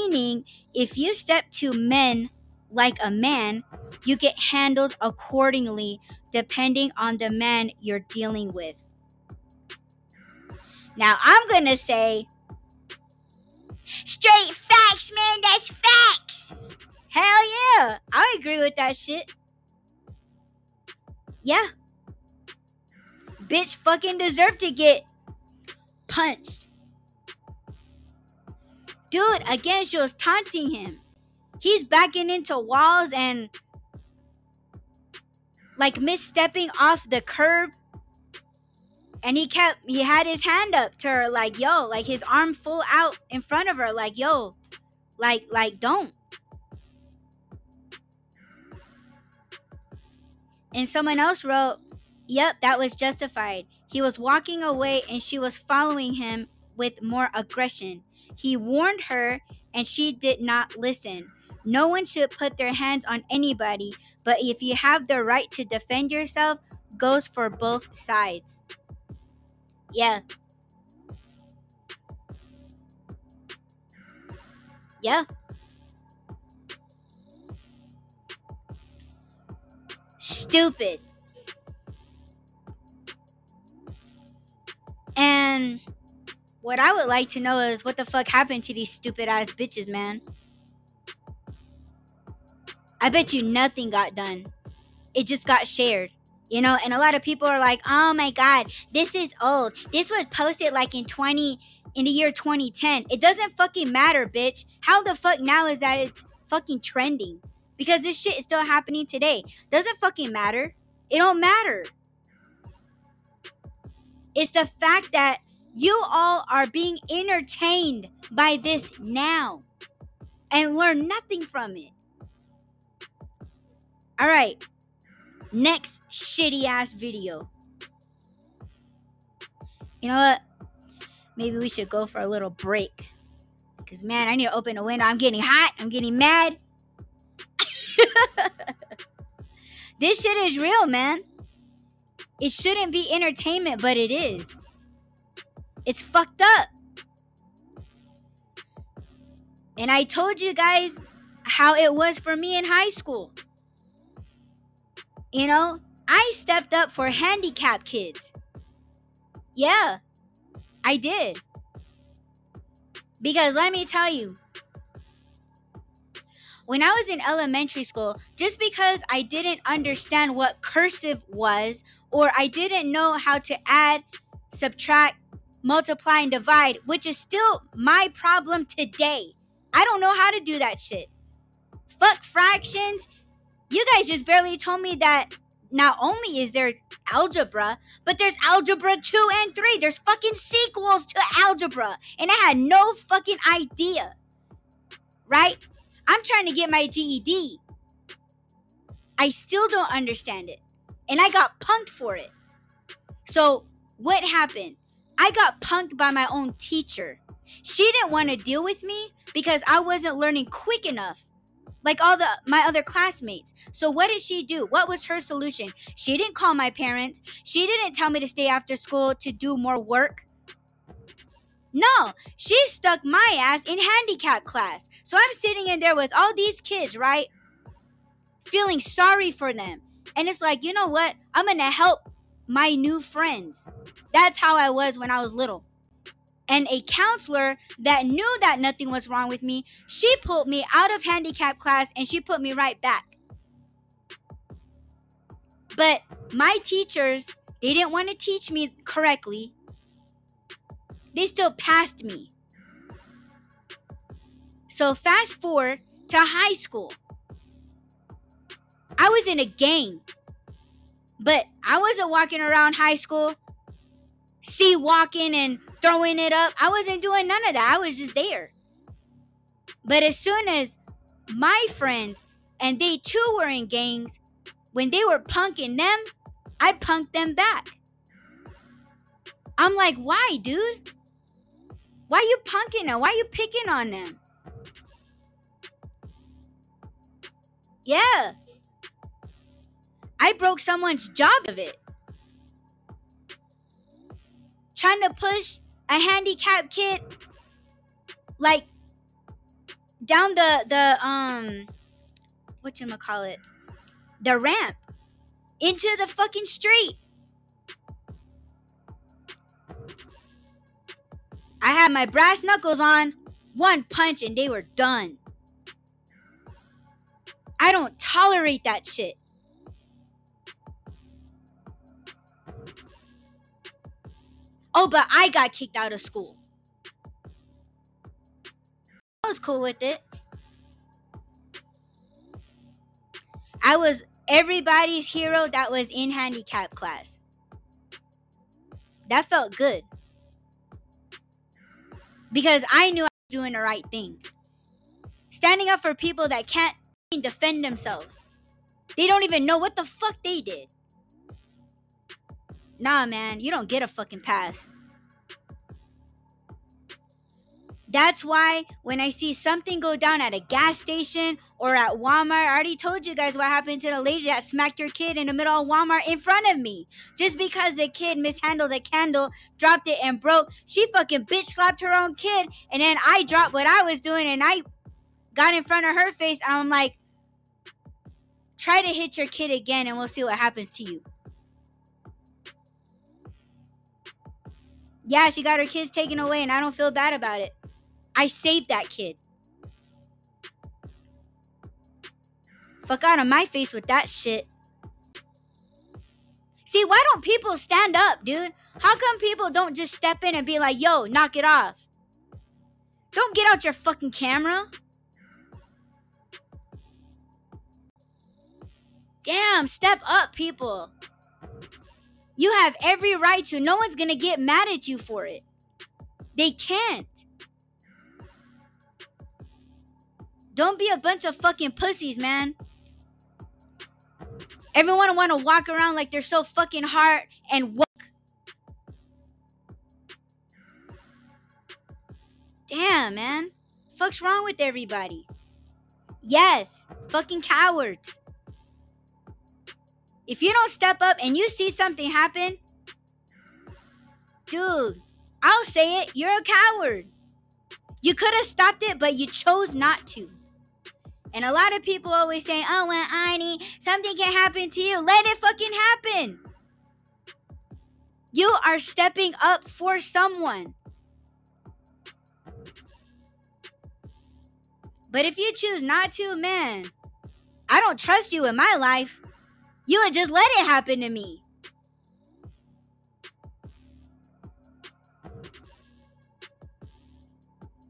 Meaning, if you step to men like a man, you get handled accordingly depending on the man you're dealing with. Now, I'm going to say, straight facts, man. That's facts. Hell yeah. I agree with that shit. Yeah. Bitch fucking deserve to get punched. Dude, again, she was taunting him. He's backing into walls and like misstepping off the curb. And he kept, he had his hand up to her, like, yo, like his arm full out in front of her, like, yo, like, like, don't. And someone else wrote, Yep, that was justified. He was walking away and she was following him with more aggression. He warned her and she did not listen. No one should put their hands on anybody, but if you have the right to defend yourself, goes for both sides. Yeah. Yeah. Stupid. And what I would like to know is what the fuck happened to these stupid ass bitches, man. I bet you nothing got done. It just got shared. You know, and a lot of people are like, "Oh my god, this is old. This was posted like in 20 in the year 2010." It doesn't fucking matter, bitch. How the fuck now is that it's fucking trending? Because this shit is still happening today. Doesn't fucking matter. It don't matter. It's the fact that you all are being entertained by this now and learn nothing from it. All right. Next shitty ass video. You know what? Maybe we should go for a little break. Cause man, I need to open a window. I'm getting hot. I'm getting mad. this shit is real, man. It shouldn't be entertainment, but it is. It's fucked up. And I told you guys how it was for me in high school. You know, I stepped up for handicapped kids. Yeah, I did. Because let me tell you, when I was in elementary school, just because I didn't understand what cursive was, or I didn't know how to add, subtract, multiply, and divide, which is still my problem today. I don't know how to do that shit. Fuck fractions. You guys just barely told me that not only is there algebra, but there's algebra 2 and 3. There's fucking sequels to algebra. And I had no fucking idea. Right? I'm trying to get my GED. I still don't understand it. And I got punked for it. So, what happened? I got punked by my own teacher. She didn't want to deal with me because I wasn't learning quick enough like all the my other classmates. So what did she do? What was her solution? She didn't call my parents. She didn't tell me to stay after school to do more work. No, she stuck my ass in handicap class. So I'm sitting in there with all these kids, right? Feeling sorry for them. And it's like, you know what? I'm going to help my new friends. That's how I was when I was little and a counselor that knew that nothing was wrong with me, she pulled me out of handicap class and she put me right back. But my teachers, they didn't want to teach me correctly. They still passed me. So fast forward to high school. I was in a gang. But I wasn't walking around high school see walking and throwing it up. I wasn't doing none of that. I was just there. But as soon as my friends and they too were in gangs, when they were punking them, I punked them back. I'm like, why, dude? Why you punking them? Why you picking on them? Yeah. I broke someone's job of it trying to push a handicapped kid like down the the um what you call it the ramp into the fucking street. I had my brass knuckles on one punch and they were done. I don't tolerate that shit Oh, but I got kicked out of school. I was cool with it. I was everybody's hero that was in handicap class. That felt good. Because I knew I was doing the right thing. Standing up for people that can't defend themselves. They don't even know what the fuck they did. Nah, man, you don't get a fucking pass. That's why when I see something go down at a gas station or at Walmart, I already told you guys what happened to the lady that smacked her kid in the middle of Walmart in front of me. Just because the kid mishandled a candle, dropped it, and broke, she fucking bitch slapped her own kid. And then I dropped what I was doing and I got in front of her face. And I'm like, try to hit your kid again and we'll see what happens to you. Yeah, she got her kids taken away, and I don't feel bad about it. I saved that kid. Fuck out of my face with that shit. See, why don't people stand up, dude? How come people don't just step in and be like, yo, knock it off? Don't get out your fucking camera. Damn, step up, people. You have every right to. No one's gonna get mad at you for it. They can't. Don't be a bunch of fucking pussies, man. Everyone want to walk around like they're so fucking hard and woke. Damn, man. Fuck's wrong with everybody? Yes, fucking cowards. If you don't step up and you see something happen, dude, I'll say it, you're a coward. You could have stopped it, but you chose not to. And a lot of people always say, oh, well, Ani, something can happen to you. Let it fucking happen. You are stepping up for someone. But if you choose not to, man, I don't trust you in my life. You would just let it happen to me.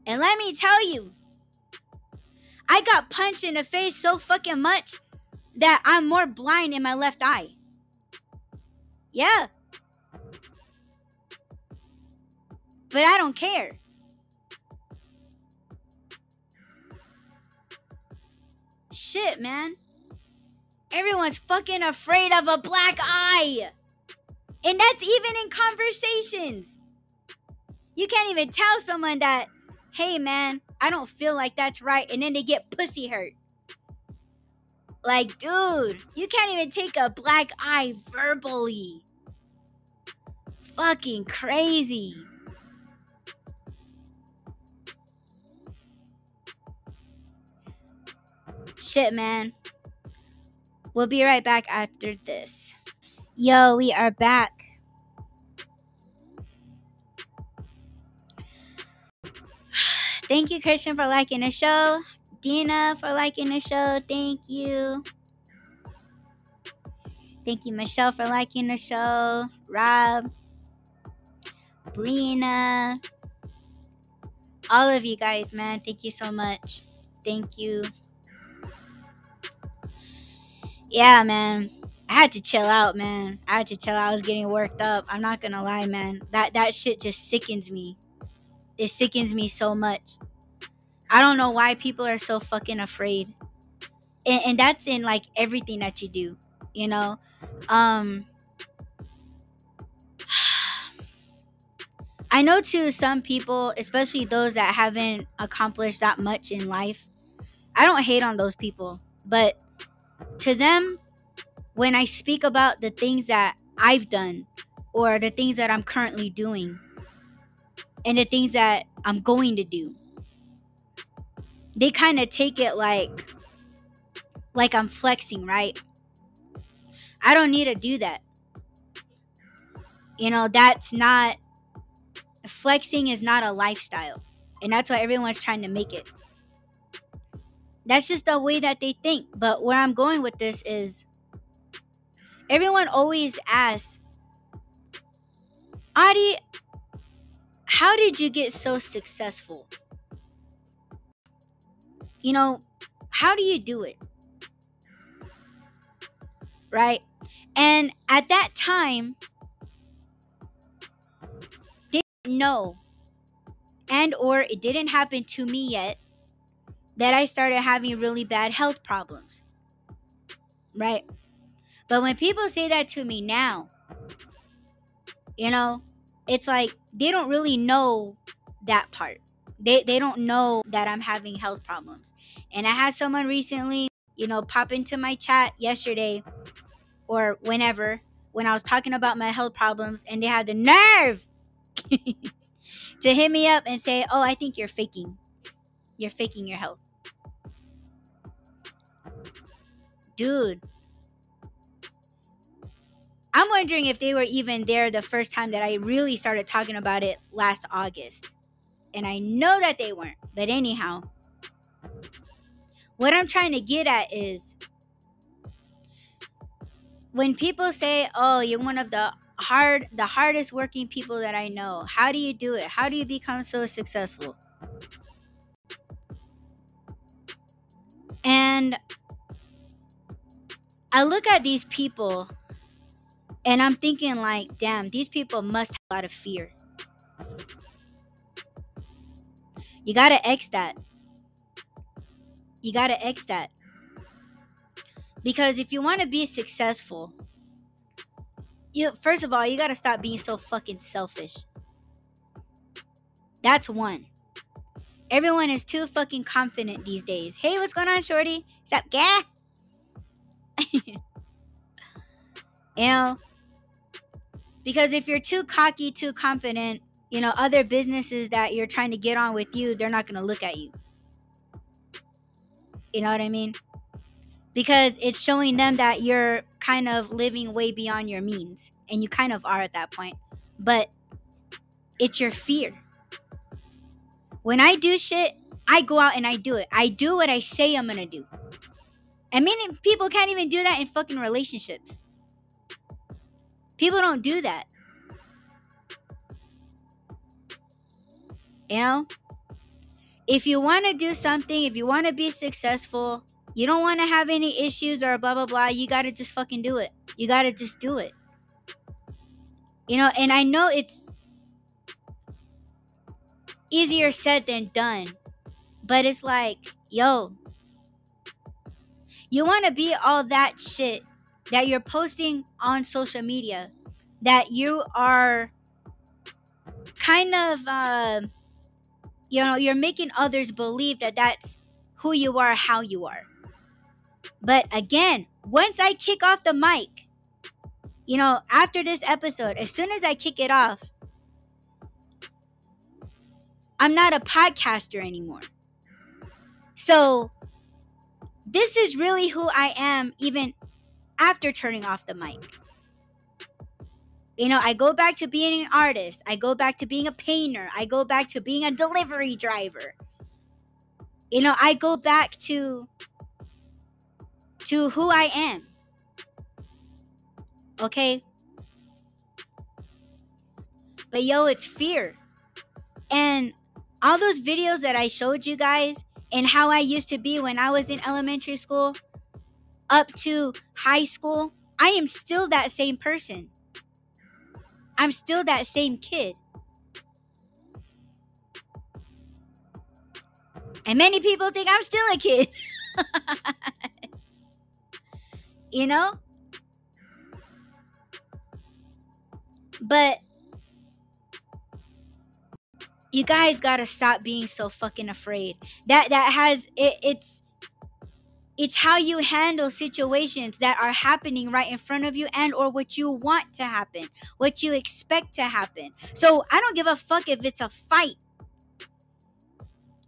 And let me tell you, I got punched in the face so fucking much that I'm more blind in my left eye. Yeah. But I don't care. Shit, man. Everyone's fucking afraid of a black eye. And that's even in conversations. You can't even tell someone that hey man, I don't feel like that's right, and then they get pussy hurt. Like, dude, you can't even take a black eye verbally. Fucking crazy. Shit, man. We'll be right back after this. Yo, we are back. Thank you, Christian, for liking the show. Dina for liking the show. Thank you. Thank you, Michelle, for liking the show. Rob, Brina, all of you guys, man. Thank you so much. Thank you. Yeah, man. I had to chill out, man. I had to chill out. I was getting worked up. I'm not gonna lie, man. That that shit just sickens me it sickens me so much. I don't know why people are so fucking afraid. And, and that's in like everything that you do, you know? Um I know too some people, especially those that haven't accomplished that much in life. I don't hate on those people, but to them when I speak about the things that I've done or the things that I'm currently doing, and the things that I'm going to do. They kind of take it like like I'm flexing, right? I don't need to do that. You know, that's not flexing is not a lifestyle. And that's why everyone's trying to make it. That's just the way that they think. But where I'm going with this is everyone always asks, Adi, how did you get so successful? You know, how do you do it? Right? And at that time, didn't know and or it didn't happen to me yet that I started having really bad health problems. Right? But when people say that to me now, you know, it's like they don't really know that part. They they don't know that I'm having health problems. And I had someone recently, you know, pop into my chat yesterday or whenever when I was talking about my health problems and they had the nerve to hit me up and say, "Oh, I think you're faking. You're faking your health." Dude, I'm wondering if they were even there the first time that I really started talking about it last August. And I know that they weren't. But anyhow, what I'm trying to get at is when people say, "Oh, you're one of the hard the hardest working people that I know. How do you do it? How do you become so successful?" And I look at these people and I'm thinking, like, damn, these people must have a lot of fear. You gotta X that. You gotta X that. Because if you wanna be successful, you first of all, you gotta stop being so fucking selfish. That's one. Everyone is too fucking confident these days. Hey, what's going on, Shorty? What's up, gah? you know, because if you're too cocky, too confident, you know, other businesses that you're trying to get on with you, they're not going to look at you. You know what I mean? Because it's showing them that you're kind of living way beyond your means. And you kind of are at that point. But it's your fear. When I do shit, I go out and I do it. I do what I say I'm gonna do. And many people can't even do that in fucking relationships. People don't do that. You know? If you want to do something, if you want to be successful, you don't want to have any issues or blah blah blah, you got to just fucking do it. You got to just do it. You know, and I know it's easier said than done. But it's like, yo, you want to be all that shit that you're posting on social media, that you are kind of, uh, you know, you're making others believe that that's who you are, how you are. But again, once I kick off the mic, you know, after this episode, as soon as I kick it off, I'm not a podcaster anymore. So, this is really who I am even after turning off the mic. You know, I go back to being an artist. I go back to being a painter. I go back to being a delivery driver. You know, I go back to to who I am. Okay? But yo, it's fear. And all those videos that I showed you guys and how I used to be when I was in elementary school up to high school, I am still that same person. I'm still that same kid. And many people think I'm still a kid. you know? But you guys got to stop being so fucking afraid. That that has it, it's it's how you handle situations that are happening right in front of you and or what you want to happen, what you expect to happen. So, I don't give a fuck if it's a fight.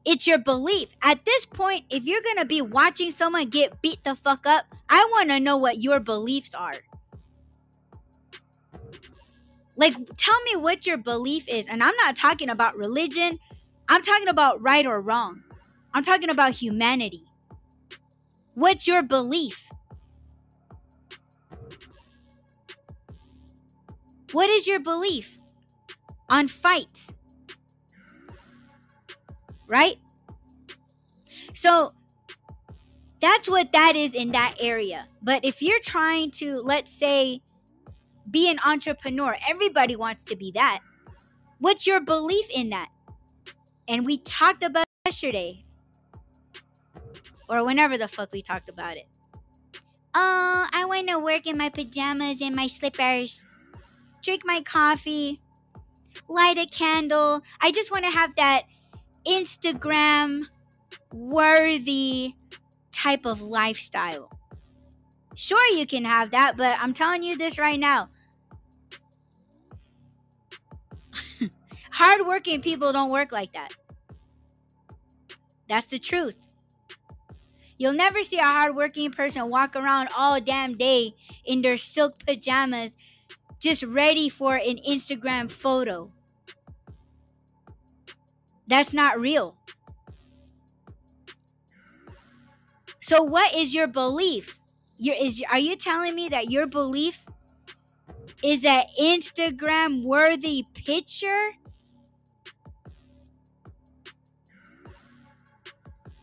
It's your belief. At this point, if you're going to be watching someone get beat the fuck up, I want to know what your beliefs are. Like, tell me what your belief is. And I'm not talking about religion, I'm talking about right or wrong. I'm talking about humanity. What's your belief? What is your belief on fights? Right? So that's what that is in that area. But if you're trying to, let's say, be an entrepreneur. Everybody wants to be that. What's your belief in that? And we talked about yesterday. Or whenever the fuck we talked about it. Oh, I want to work in my pajamas and my slippers. Drink my coffee. Light a candle. I just want to have that Instagram worthy type of lifestyle. Sure, you can have that, but I'm telling you this right now. Hardworking people don't work like that. That's the truth. You'll never see a hardworking person walk around all damn day in their silk pajamas just ready for an Instagram photo. That's not real. So what is your belief? Your is are you telling me that your belief is an Instagram worthy picture?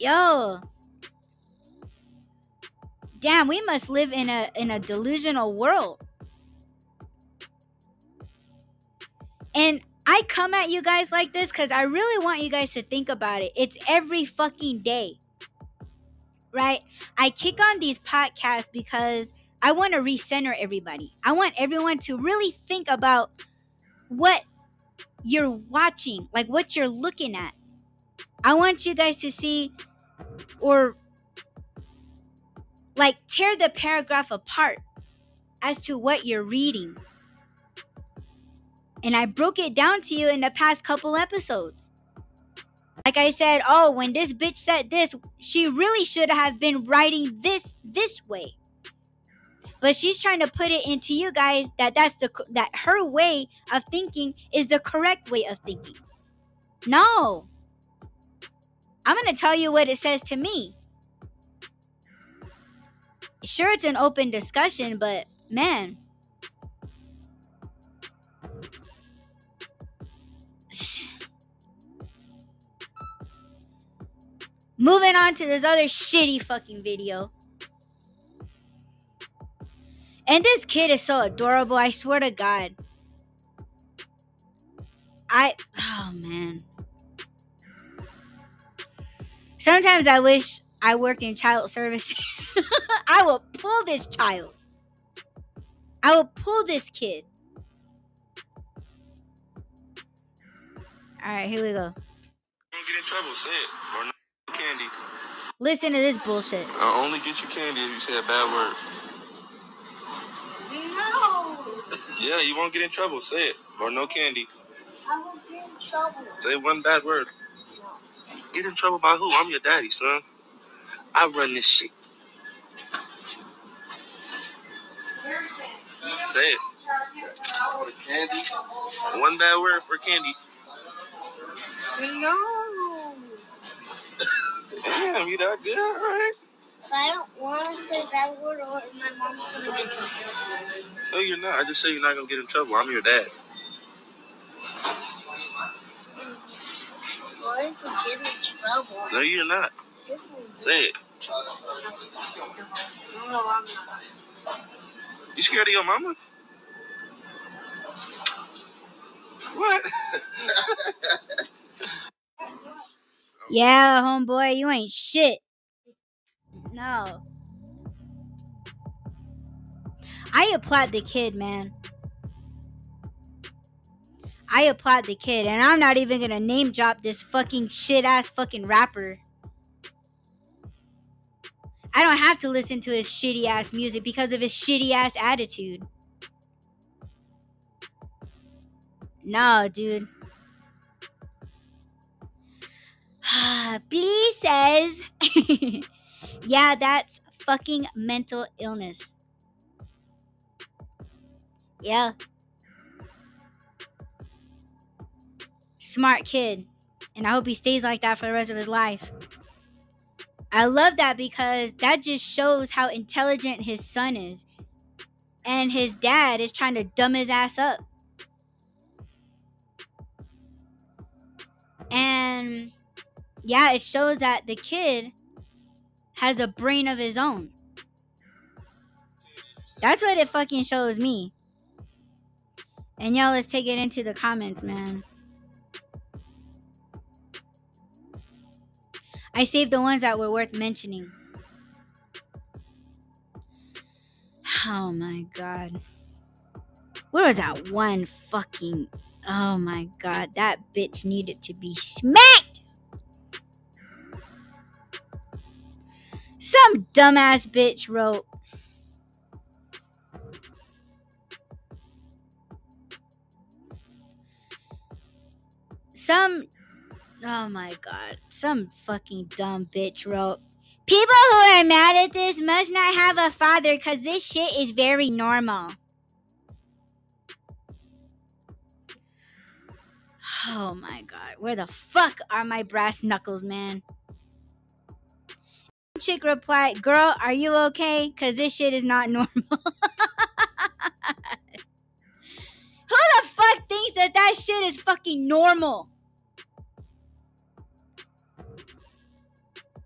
Yo. Damn, we must live in a in a delusional world. And I come at you guys like this cuz I really want you guys to think about it. It's every fucking day. Right? I kick on these podcasts because I want to recenter everybody. I want everyone to really think about what you're watching, like what you're looking at. I want you guys to see or like tear the paragraph apart as to what you're reading. And I broke it down to you in the past couple episodes. Like I said, oh, when this bitch said this, she really should have been writing this this way. But she's trying to put it into you guys that that's the that her way of thinking is the correct way of thinking. No. I'm going to tell you what it says to me. Sure it's an open discussion, but man, Moving on to this other shitty fucking video. And this kid is so adorable, I swear to God. I, oh man. Sometimes I wish I worked in child services. I will pull this child. I will pull this kid. All right, here we go. Don't get in trouble. Say it. Or no candy. Listen to this bullshit. I'll only get you candy if you say a bad word. No. Yeah, you won't get in trouble. Say it. Or no candy. I will get in trouble. Say one bad word. Get in trouble by who? I'm your daddy, son. I run this shit. Say it. One bad word for candy. No. Damn, you that good, right? If I don't want to say that word, or my mom's gonna get in trouble. No, you're not. I just say you're not gonna get in trouble. I'm your dad. Going to get in trouble. No, you're not. This Say it. no, I'm not. You scared of your mama? What? Yeah, homeboy, you ain't shit. No. I applaud the kid, man. I applaud the kid, and I'm not even gonna name drop this fucking shit ass fucking rapper. I don't have to listen to his shitty ass music because of his shitty ass attitude. No, dude. Please says, yeah, that's fucking mental illness. Yeah. Smart kid. And I hope he stays like that for the rest of his life. I love that because that just shows how intelligent his son is. And his dad is trying to dumb his ass up. And yeah, it shows that the kid has a brain of his own. That's what it fucking shows me. And y'all, let's take it into the comments, man. I saved the ones that were worth mentioning. Oh my god. Where was that one fucking. Oh my god. That bitch needed to be smacked! Some dumbass bitch wrote. Some. Oh my god. Some fucking dumb bitch wrote. People who are mad at this must not have a father because this shit is very normal. Oh my god. Where the fuck are my brass knuckles, man? Chick replied, Girl, are you okay? Because this shit is not normal. Who the fuck thinks that that shit is fucking normal?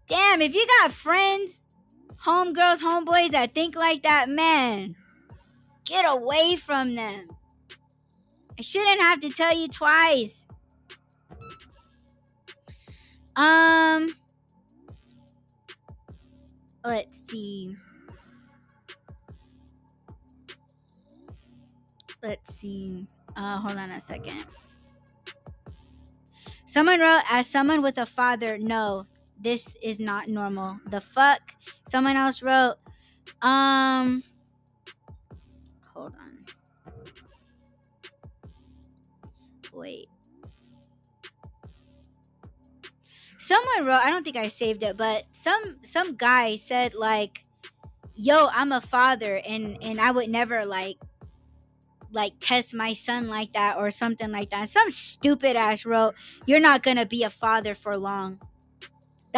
Damn, if you got friends, homegirls, homeboys that think like that, man, get away from them. I shouldn't have to tell you twice. Um, let's see. Let's see. Uh, hold on a second. Someone wrote, as someone with a father, no, this is not normal. The fuck? Someone else wrote, um, hold on. Wait. someone wrote i don't think i saved it but some some guy said like yo i'm a father and and i would never like like test my son like that or something like that some stupid ass wrote you're not gonna be a father for long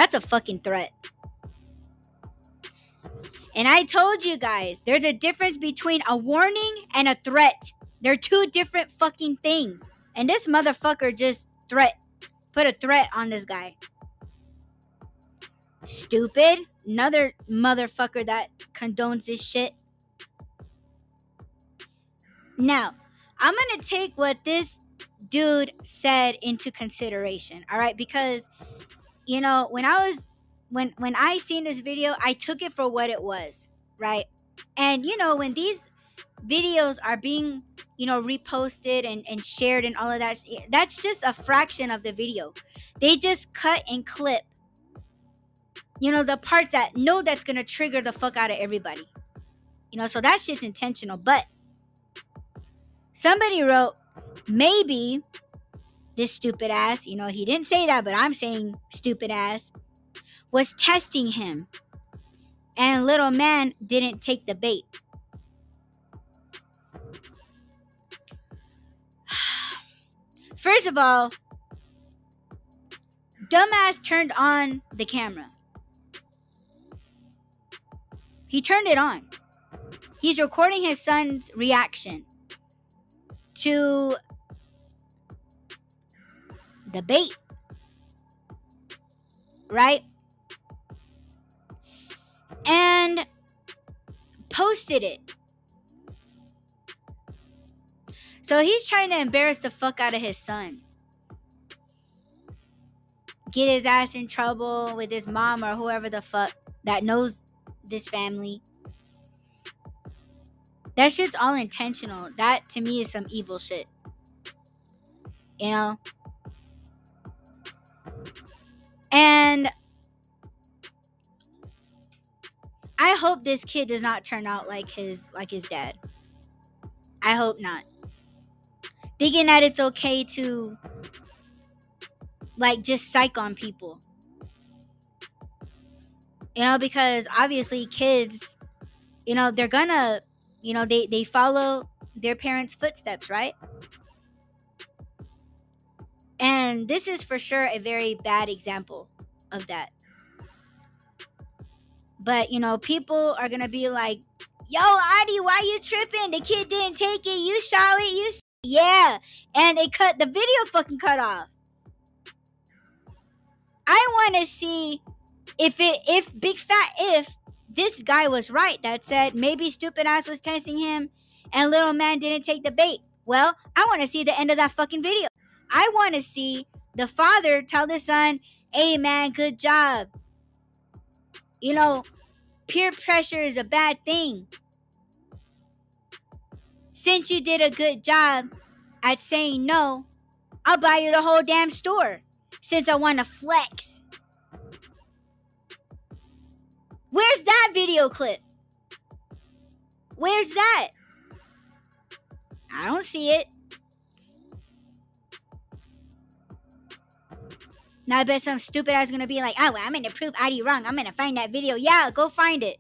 that's a fucking threat and i told you guys there's a difference between a warning and a threat they're two different fucking things and this motherfucker just threat put a threat on this guy. Stupid. Another motherfucker that condones this shit. Now, I'm going to take what this dude said into consideration, all right? Because you know, when I was when when I seen this video, I took it for what it was, right? And you know, when these videos are being you know reposted and, and shared and all of that eh, that's just a fraction of the video they just cut and clip you know the parts that know that's gonna trigger the fuck out of everybody you know so that's just intentional but somebody wrote maybe this stupid ass you know he didn't say that but i'm saying stupid ass was testing him and little man didn't take the bait First of all, dumbass turned on the camera. He turned it on. He's recording his son's reaction to the bait. Right? And posted it. So he's trying to embarrass the fuck out of his son. Get his ass in trouble with his mom or whoever the fuck that knows this family. That shit's all intentional. That to me is some evil shit. You know? And I hope this kid does not turn out like his like his dad. I hope not thinking that it's okay to like just psych on people. You know, because obviously kids, you know, they're gonna, you know, they they follow their parents' footsteps, right? And this is for sure a very bad example of that. But, you know, people are going to be like, yo, Adi, why you tripping? The kid didn't take it. You saw it. You yeah, and it cut the video fucking cut off. I want to see if it if big fat if this guy was right that said maybe stupid ass was testing him and little man didn't take the bait. Well, I want to see the end of that fucking video. I want to see the father tell the son, "Hey man, good job." You know, peer pressure is a bad thing since you did a good job at saying no, I'll buy you the whole damn store since I want to flex. Where's that video clip? Where's that? I don't see it. Now I bet some stupid ass gonna be like, oh, I'm gonna prove Adi wrong. I'm gonna find that video. Yeah, go find it.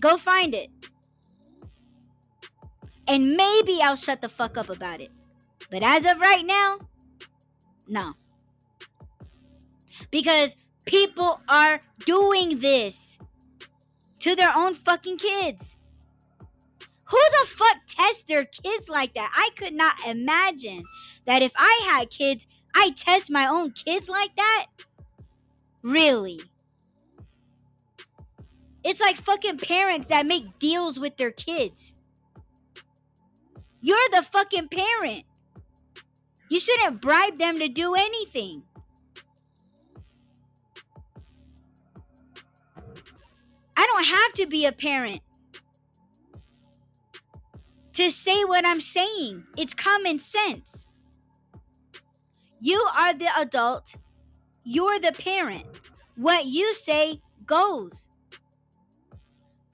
Go find it and maybe I'll shut the fuck up about it. But as of right now, no. Because people are doing this to their own fucking kids. Who the fuck tests their kids like that? I could not imagine that if I had kids, I test my own kids like that. Really? It's like fucking parents that make deals with their kids. You're the fucking parent. You shouldn't bribe them to do anything. I don't have to be a parent to say what I'm saying. It's common sense. You are the adult, you're the parent. What you say goes.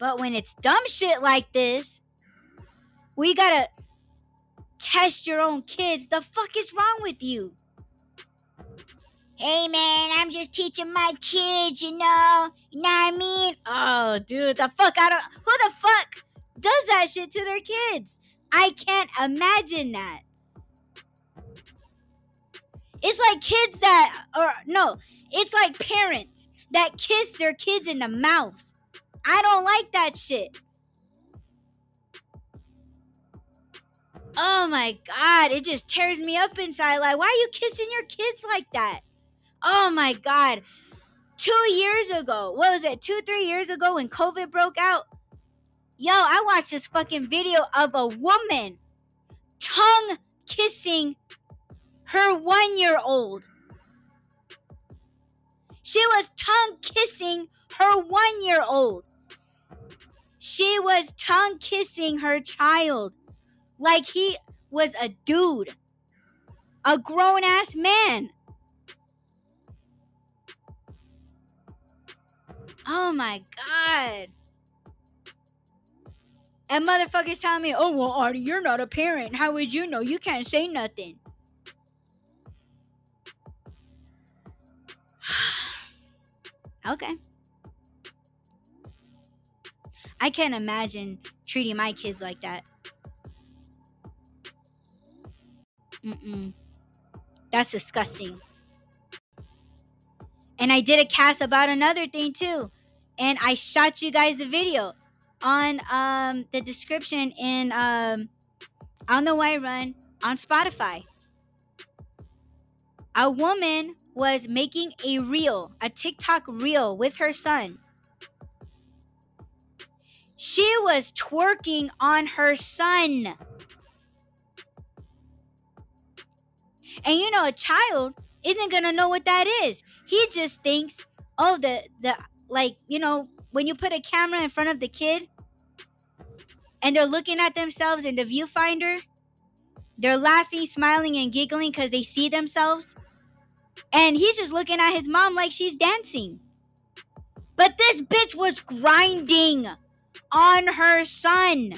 But when it's dumb shit like this, we gotta test your own kids. The fuck is wrong with you? Hey man, I'm just teaching my kids, you know. You know what I mean? Oh, dude, the fuck I don't. Who the fuck does that shit to their kids? I can't imagine that. It's like kids that, or no, it's like parents that kiss their kids in the mouth. I don't like that shit. Oh my god, it just tears me up inside. Like, why are you kissing your kids like that? Oh my god. Two years ago, what was it? Two, three years ago when COVID broke out? Yo, I watched this fucking video of a woman tongue kissing her one year old. She was tongue kissing her one year old. She was tongue kissing her child like he was a dude, a grown ass man. Oh my god. And motherfuckers telling me, oh, well, Adi, you're not a parent. How would you know? You can't say nothing. Okay. I can't imagine treating my kids like that. Mm-mm. That's disgusting. And I did a cast about another thing too. And I shot you guys a video on um the description in um on the Why Run on Spotify. A woman was making a reel, a TikTok reel with her son. She was twerking on her son. And you know, a child isn't gonna know what that is. He just thinks, oh, the the like, you know, when you put a camera in front of the kid and they're looking at themselves in the viewfinder, they're laughing, smiling, and giggling because they see themselves. And he's just looking at his mom like she's dancing. But this bitch was grinding on her son.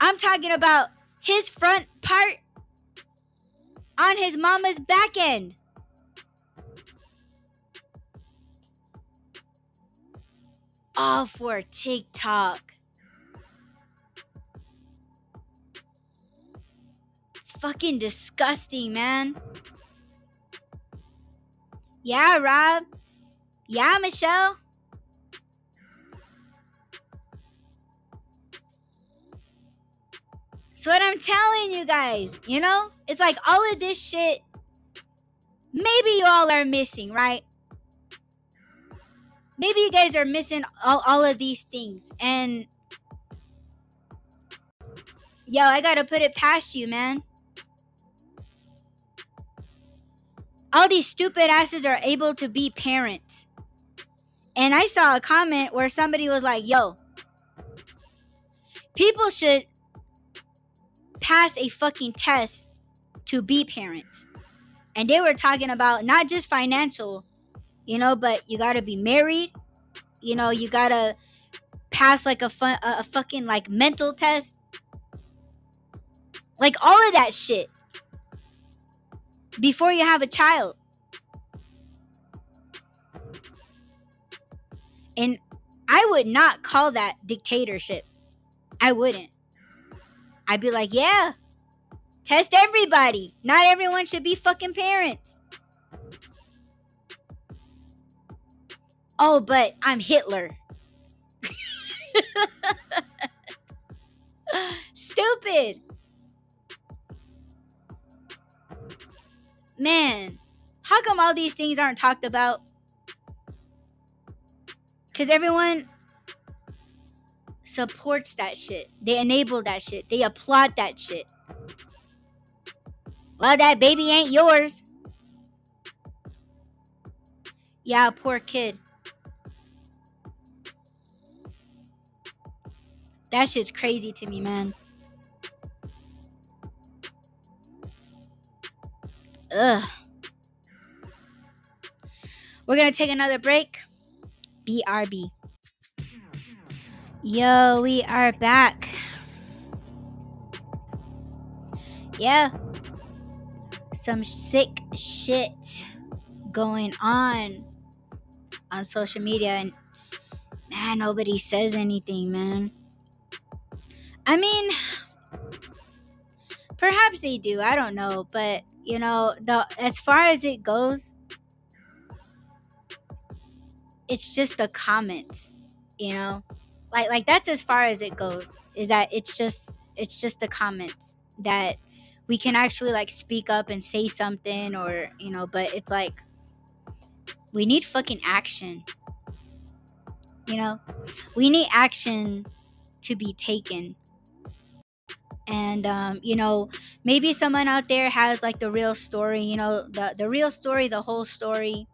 I'm talking about his front part on his mama's back end. All for TikTok. Fucking disgusting, man. Yeah, Rob. Yeah, Michelle. So what I'm telling you guys, you know, it's like all of this shit. Maybe y'all are missing, right? Maybe you guys are missing all, all of these things. And yo, I gotta put it past you, man. All these stupid asses are able to be parents. And I saw a comment where somebody was like, yo, people should pass a fucking test to be parents. And they were talking about not just financial, you know, but you got to be married. You know, you got to pass like a fun, a fucking like mental test. Like all of that shit before you have a child. And I would not call that dictatorship. I wouldn't. I'd be like, yeah, test everybody. Not everyone should be fucking parents. Oh, but I'm Hitler. Stupid. Man, how come all these things aren't talked about? Because everyone supports that shit. They enable that shit. They applaud that shit. Well, that baby ain't yours. Yeah, poor kid. That shit's crazy to me, man. Ugh. We're gonna take another break. BRB. Yo, we are back. Yeah. some sick shit going on on social media and man nobody says anything man i mean perhaps they do i don't know but you know the as far as it goes it's just the comments you know? Like like that's as far as it goes is that it's just it's just the comments that we can actually like speak up and say something or you know but it's like we need fucking action you know? We need action to be taken and um, you know maybe someone out there has like the real story you know the the real story the whole story.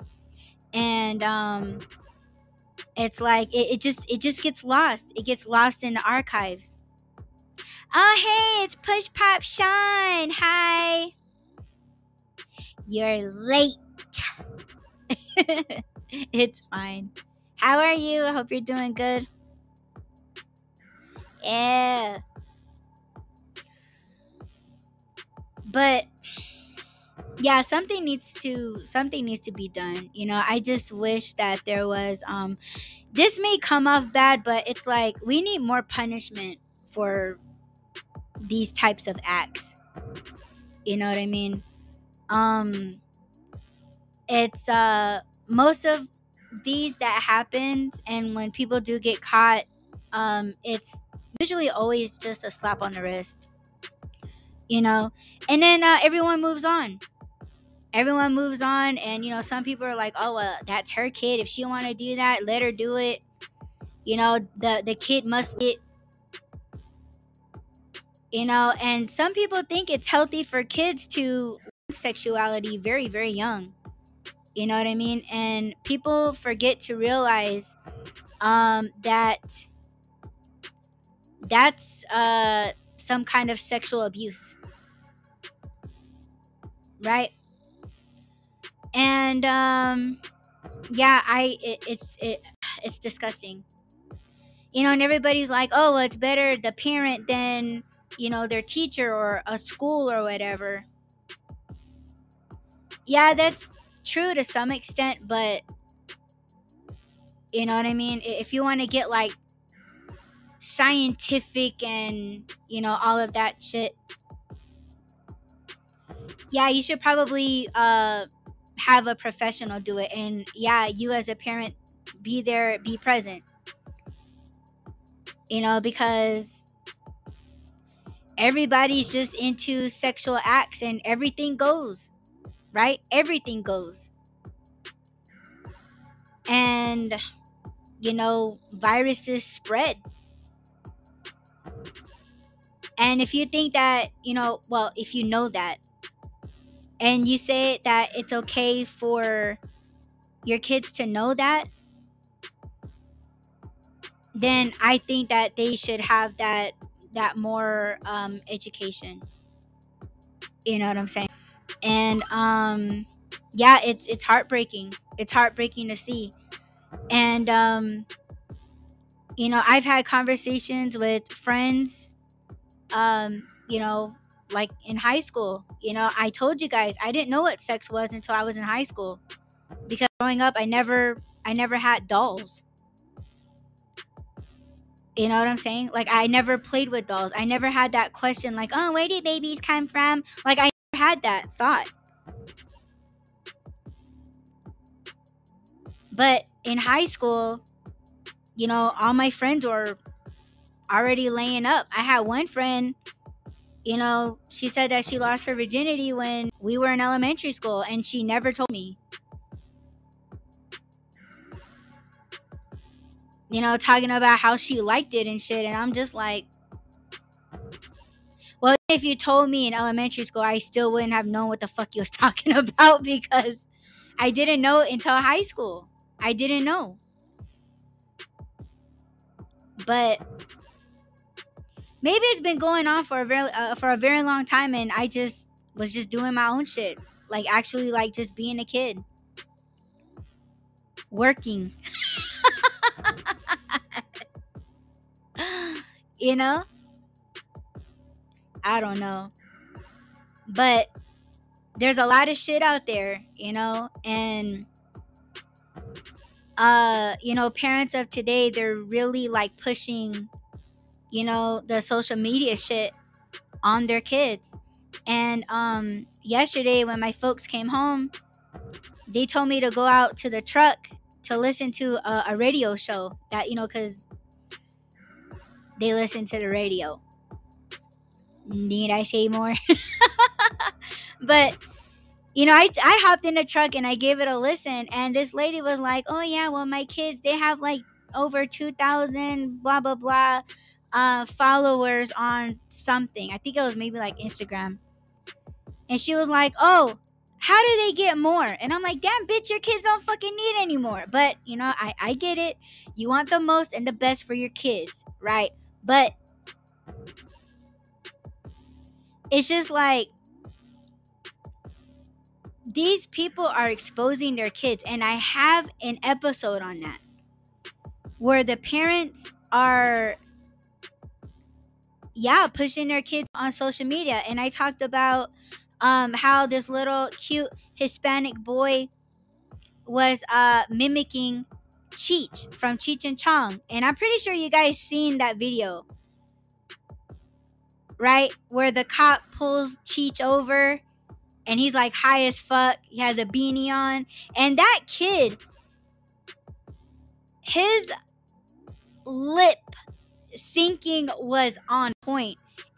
And um it's like it, it just it just gets lost. It gets lost in the archives. Oh hey it's push pop sean. Hi. You're late. It's fine. How are you? I hope you're doing good. Yeah but yeah something needs to something needs to be done you know? I just wish that there was um this may come off bad but it's like we need more punishment for these types of acts. You know what i mean? Um it's uh most of these that happens and when people do get caught um it's usually always just a slap on the wrist you know? And then uh, everyone moves on. Everyone moves on and you know some people are like oh well that's her kid. If she want to do that let her do it. You know the the kid must get you know? And some people think it's healthy for kids to sexuality very very young. You know what i mean? And people forget to realize um that that's uh some kind of sexual abuse right? And um yeah i it, it's it, it's disgusting. You know and everybody's like oh well, it's better the parent than you know their teacher or a school or whatever. Yeah that's true to some extent but you know what i mean? If you want to get like scientific and you know all of that shit yeah you should probably uh have a professional do it and yeah you as a parent be there be present. You know because everybody's just into sexual acts and everything goes right? Everything goes. And you know viruses spread. And if you think that you know well if you know that and you say that it's okay for your kids to know that then i think that they should have that that more um education. You know what i'm saying? And um yeah it's it's heartbreaking. It's heartbreaking to see. And um you know i've had conversations with friends um you know like in high school you know i told you guys i didn't know what sex was until i was in high school. Because growing up i never i never had dolls. You know what i'm saying? Like i never played with dolls. I never had that question like oh where do babies come from? Like i never had that thought. But in high school you know all my friends were already laying up. I had one friend you know she said that she lost her virginity when we were in elementary school and she never told me. You know talking about how she liked it and shit and i'm just like well if you told me in elementary school i still wouldn't have known what the fuck you was talking about because i didn't know until high school. I didn't know. But maybe it's been going on for a very uh, for a very long time and i just was just doing my own shit. Like actually like just being a kid. Working. You know? I don't know. But there's a lot of shit out there, you know, and uh, you know, parents of today, they're really like pushing, you know, the social media shit on their kids. And um yesterday when my folks came home, they told me to go out to the truck to listen to a, a radio show that, you know, cuz they listen to the radio. Need I say more? but you know, I, I hopped in the truck and I gave it a listen, and this lady was like, "Oh yeah, well my kids they have like over two thousand blah blah blah uh, followers on something. I think it was maybe like Instagram." And she was like, "Oh, how do they get more?" And I'm like, "Damn, bitch, your kids don't fucking need anymore." But you know, I I get it. You want the most and the best for your kids, right? But it's just like these people are exposing their kids and i have an episode on that where the parents are yeah pushing their kids on social media and i talked about um how this little cute hispanic boy was uh mimicking cheech from cheech and chong and i'm pretty sure you guys seen that video right where the cop pulls cheech over and he's like high as fuck. He has a beanie on. And that kid, his lip syncing was on.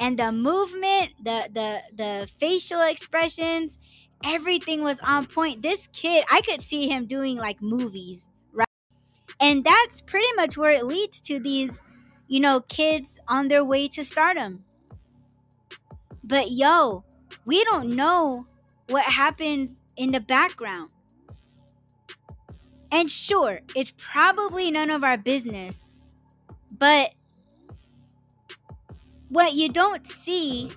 And the movement, the the the facial expressions, everything was on point. This kid, I could see him doing like movies, right? And that's pretty much where it leads to these, you know, kids on their way to stardom. But yo, we don't know what happens in the background. And sure, it's probably none of our business, but what you don't see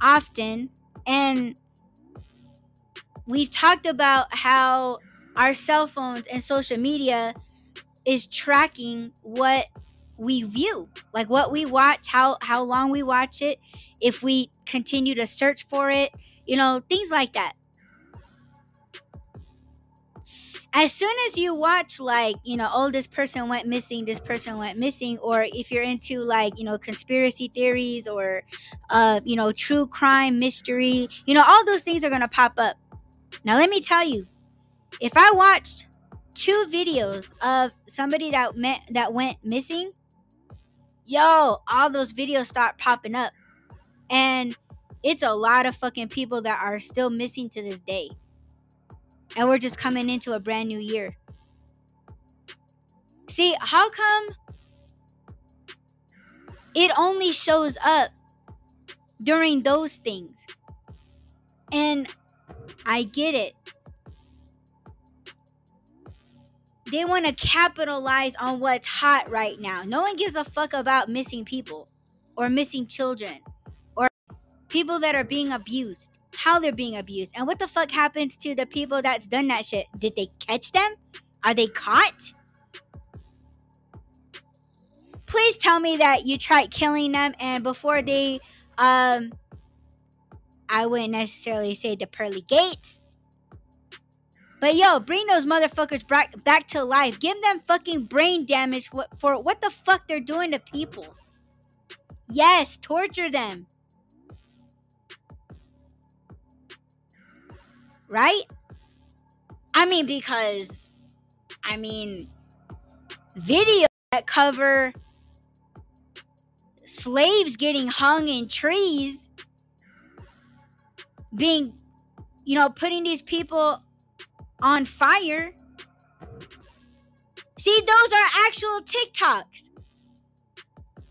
often, and we've talked about how our cell phones and social media is tracking what we view like what we watch how how long we watch it if we continue to search for it you know, things like that. As soon as you watch, like, you know, oh, this person went missing, this person went missing, or if you're into, like, you know, conspiracy theories or, uh, you know, true crime, mystery, you know, all those things are to pop up. Now, let me tell you, if I watched two videos of somebody that met that went missing, yo, all those videos start popping up. And it's a lot of fucking people that are still missing to this day. And we're just coming into a brand new year. See, how come it only shows up during those things? And I get it. They want to capitalize on what's hot right now. No one gives a fuck about missing people or missing children or people that are being abused, how they're being abused, and what the fuck happens to the people that's done that shit? Did they catch them? Are they caught? Please tell me that you tried killing them and before they um I wouldn't necessarily say the pearly gates. But yo, bring those motherfuckers back back to life. Give them fucking brain damage for what the fuck they're doing to people. Yes, torture them. Right? I mean, because, I mean, videos that cover slaves getting hung in trees, being, you know, putting these people on fire. See, those are actual TikToks.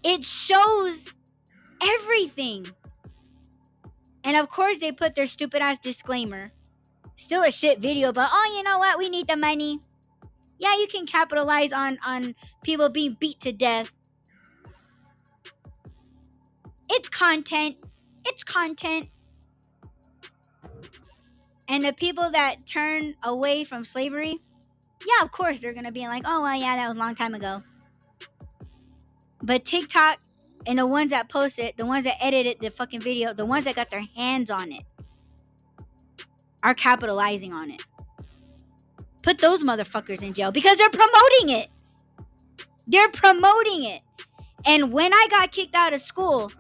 It shows everything. And of course, they put their stupid ass disclaimer still a shit video, but oh, you know what? We need the money. Yeah, you can capitalize on on people being beat to death. It's content. It's content. And the people that turn away from slavery, yeah, of course they're gonna be like, oh well, yeah, that was a long time ago. But TikTok and the ones that post it, the ones that edited the fucking video, the ones that got their hands on it, are capitalizing on it. Put those motherfuckers in jail because they're promoting it. They're promoting it. And when I got kicked out of school,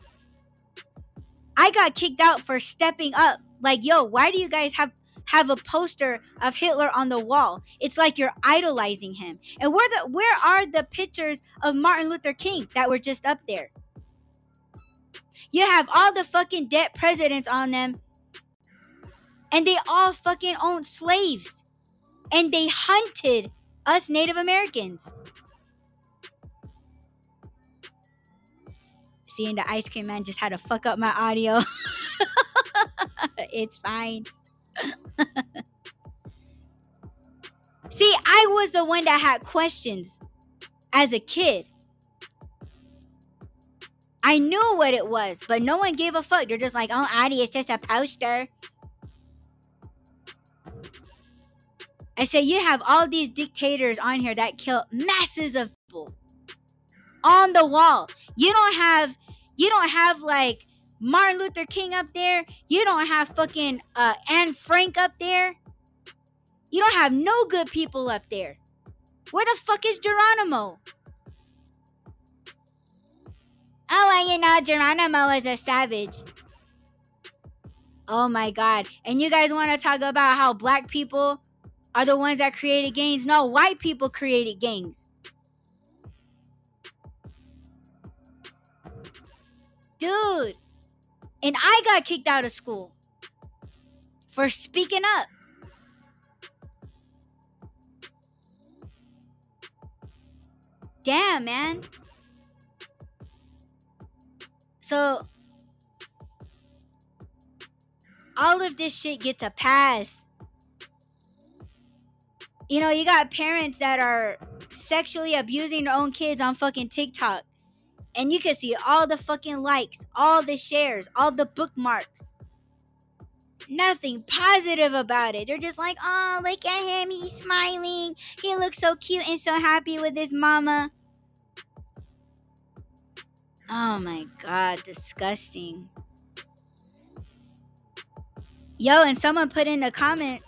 I got kicked out for stepping up. Like, yo, why do you guys have have a poster of Hitler on the wall? It's like you're idolizing him. And where the where are the pictures of Martin Luther King that were just up there? You have all the fucking dead presidents on them. And they all fucking owned slaves. And they hunted us Native Americans. Seeing the ice cream man just had to fuck up my audio. it's fine. See, I was the one that had questions as a kid. I knew what it was, but no one gave a fuck. They're just like, oh, Adi, it's just a poster. I say, you have all these dictators on here that kill masses of people on the wall. You don't have, you don't have like Martin Luther King up there. You don't have fucking uh, Anne Frank up there. You don't have no good people up there. Where the fuck is Geronimo? Oh, well, you know, Geronimo is a savage. Oh my god. And you guys want to talk about how black people are the ones that created gangs? No, white people created gangs. Dude. And I got kicked out of school for speaking up. Damn, man. So all of this shit gets a pass. You know, you got parents that are sexually abusing their own kids on fucking TikTok. And you can see all the fucking likes, all the shares, all the bookmarks. Nothing positive about it. They're just like, oh, look at him. He's smiling. He looks so cute and so happy with his mama. Oh my god, disgusting. Yo, and someone put in the comment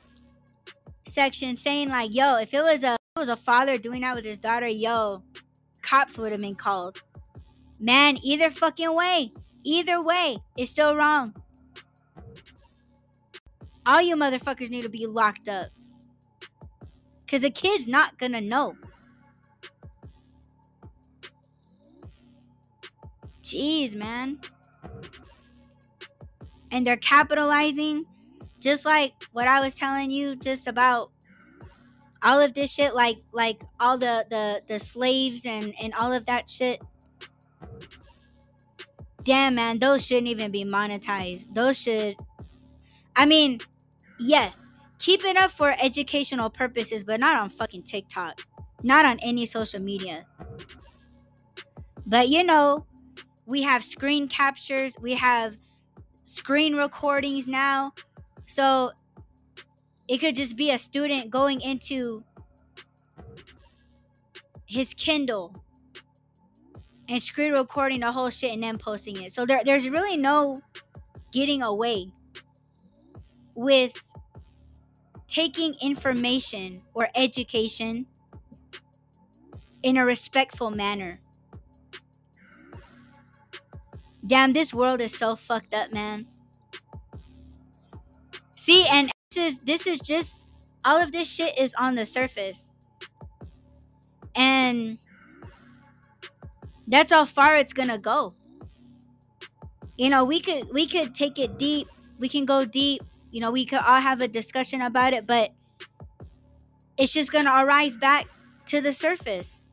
section saying like, "Yo, if it was a it was a father doing that with his daughter, yo, cops would have been called." Man, either fucking way, either way, it's still wrong. All you motherfuckers need to be locked up. Cause the kid's not gonna know. Jeez, man. And they're capitalizing just like what I was telling you just about all of this shit like like all the the the slaves and and all of that shit. Damn, man, those shouldn't even be monetized. Those should I mean, yes, keep it up for educational purposes, but not on fucking TikTok. Not on any social media. But you know, we have screen captures, we have screen recordings now. So it could just be a student going into his Kindle and screen recording the whole shit and then posting it. So there, there's really no getting away with taking information or education in a respectful manner. Damn, this world is so fucked up, man. See, and this is this is just all of this shit is on the surface. And that's how far it's gonna go. You know, we could we could take it deep. We can go deep. You know, we could all have a discussion about it, but it's just gonna arise back to the surface.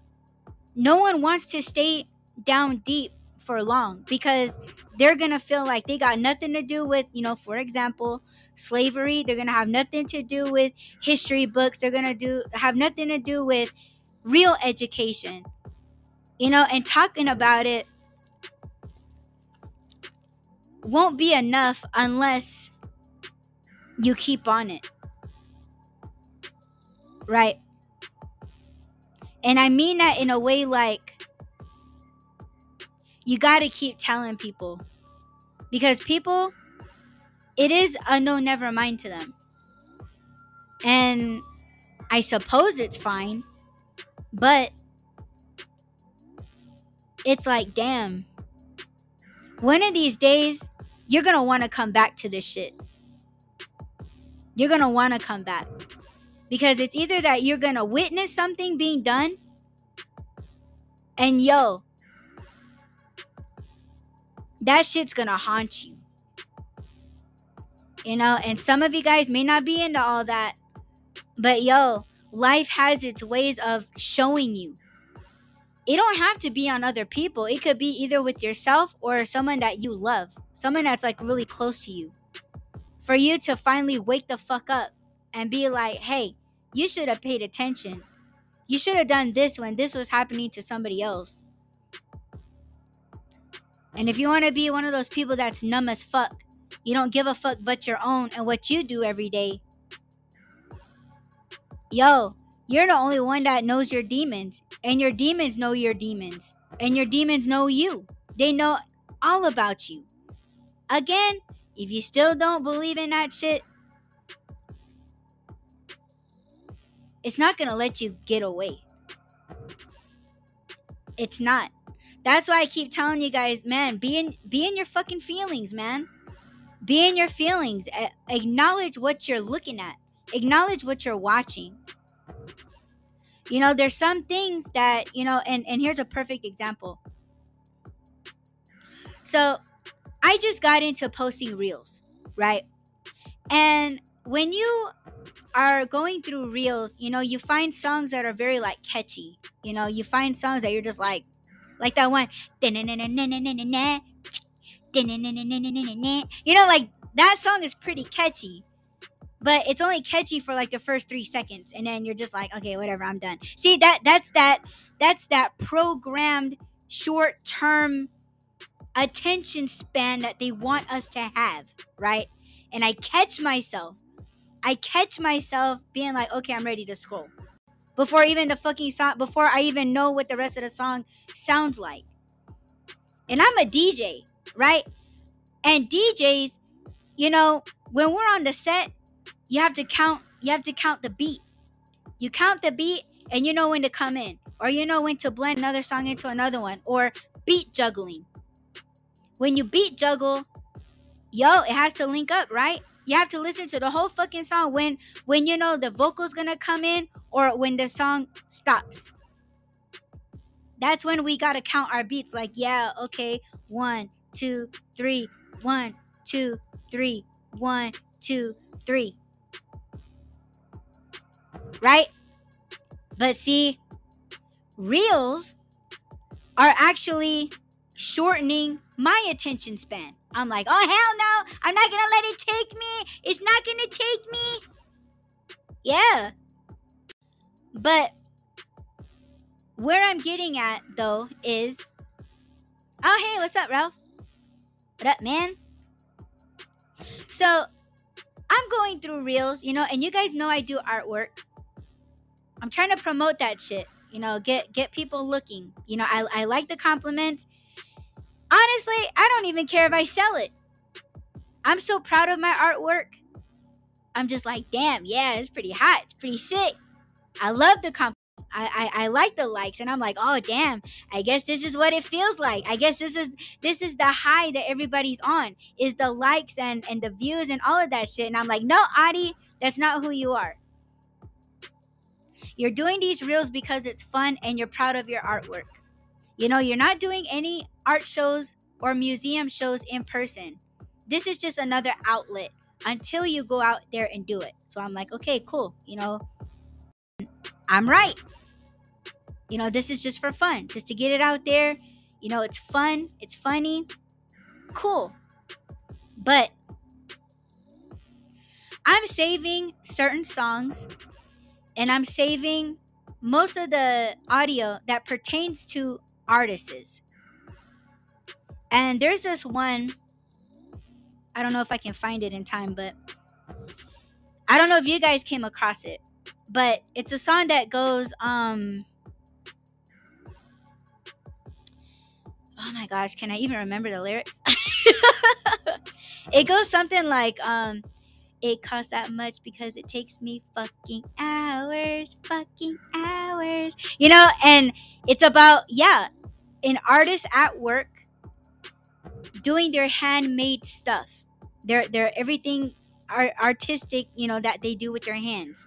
No one wants to stay down deep for long because they're gonna feel like they got nothing to do with, you know, for example, slavery. They're gonna have nothing to do with history books. They're gonna do have nothing to do with real education. You know, and talking about it won't be enough unless you keep on it. Right? And I mean that in a way like you got to keep telling people because people it is a no never mind to them And I suppose it's fine, but it's like, damn. One of these days, you're gonna want to come back to this shit. You're gonna want to come back because it's either that you're gonna witness something being done, and yo, that shit's gonna haunt you. You know, and some of you guys may not be into all that, but yo, life has its ways of showing you. It don't have to be on other people. It could be either with yourself or someone that you love, someone that's like really close to you. For you to finally wake the fuck up and be like, hey, you should have paid attention. You should have done this when this was happening to somebody else. And if you want to be one of those people that's numb as fuck, you don't give a fuck but your own and what you do every day. Yo, you're the only one that knows your demons, and your demons know your demons, and your demons know you. They know all about you. Again, if you still don't believe in that shit, it's not gonna let you get away. It's not. That's why I keep telling you guys, man, be in be in your fucking feelings, man. Be in your feelings. Acknowledge what you're looking at. Acknowledge what you're watching. You know, there's some things that, you know, and and here's a perfect example. So, I just got into posting reels, right? And when you are going through reels, you know, you find songs that are very like catchy. You know, you find songs that you're just like, like that one, you know, like that song is pretty catchy, but it's only catchy for like the first three seconds, and then you're just like, okay, whatever, I'm done. See that that's that that's that programmed short term attention span that they want us to have, right? And I catch myself I catch myself being like, okay, I'm ready to scroll. Before even the fucking song, before I even know what the rest of the song sounds like. And I'm a DJ, right? And DJs, you know, when we're on the set, you have to count, you have to count the beat. You count the beat and you know when to come in, or you know when to blend another song into another one, or beat juggling. When you beat juggle, yo, it has to link up, right? You have to listen to the whole fucking song when when you know the vocal's gonna come in or when the song stops. That's when we gotta count our beats. Like, yeah, okay, one, two, three, one, two, three, one, two, three. Right? But see, reels are actually shortening my attention span. I'm like, oh hell no, I'm not gonna let it take me. It's not gonna take me. Yeah. But where I'm getting at though is Oh hey, what's up, Ralph? What up, man? So I'm going through reels, you know, and you guys know I do artwork. I'm trying to promote that shit, you know, get get people looking. You know, I, I like the compliments Honestly, I don't even care if I sell it. I'm so proud of my artwork. I'm just like, damn, yeah, it's pretty hot. It's pretty sick. I love the compliments. I, I, I like the likes and I'm like, oh damn, I guess this is what it feels like. I guess this is this is the high that everybody's on is the likes and, and the views and all of that shit. And I'm like, no, Adi, that's not who you are. You're doing these reels because it's fun and you're proud of your artwork. You know, you're not doing any art shows or museum shows in person. This is just another outlet until you go out there and do it. So I'm like, okay, cool. You know, I'm right. You know, this is just for fun, just to get it out there. You know, it's fun, it's funny, cool. But I'm saving certain songs and I'm saving most of the audio that pertains to artists. And there's this one, I don't know if I can find it in time, but I don't know if you guys came across it, but it's a song that goes, um, oh my gosh, can I even remember the lyrics? it goes something like, um, it costs that much because it takes me fucking hours, fucking hours. You know, and it's about, yeah, an artist at work doing their handmade stuff. Their their everything are artistic, you know, that they do with their hands.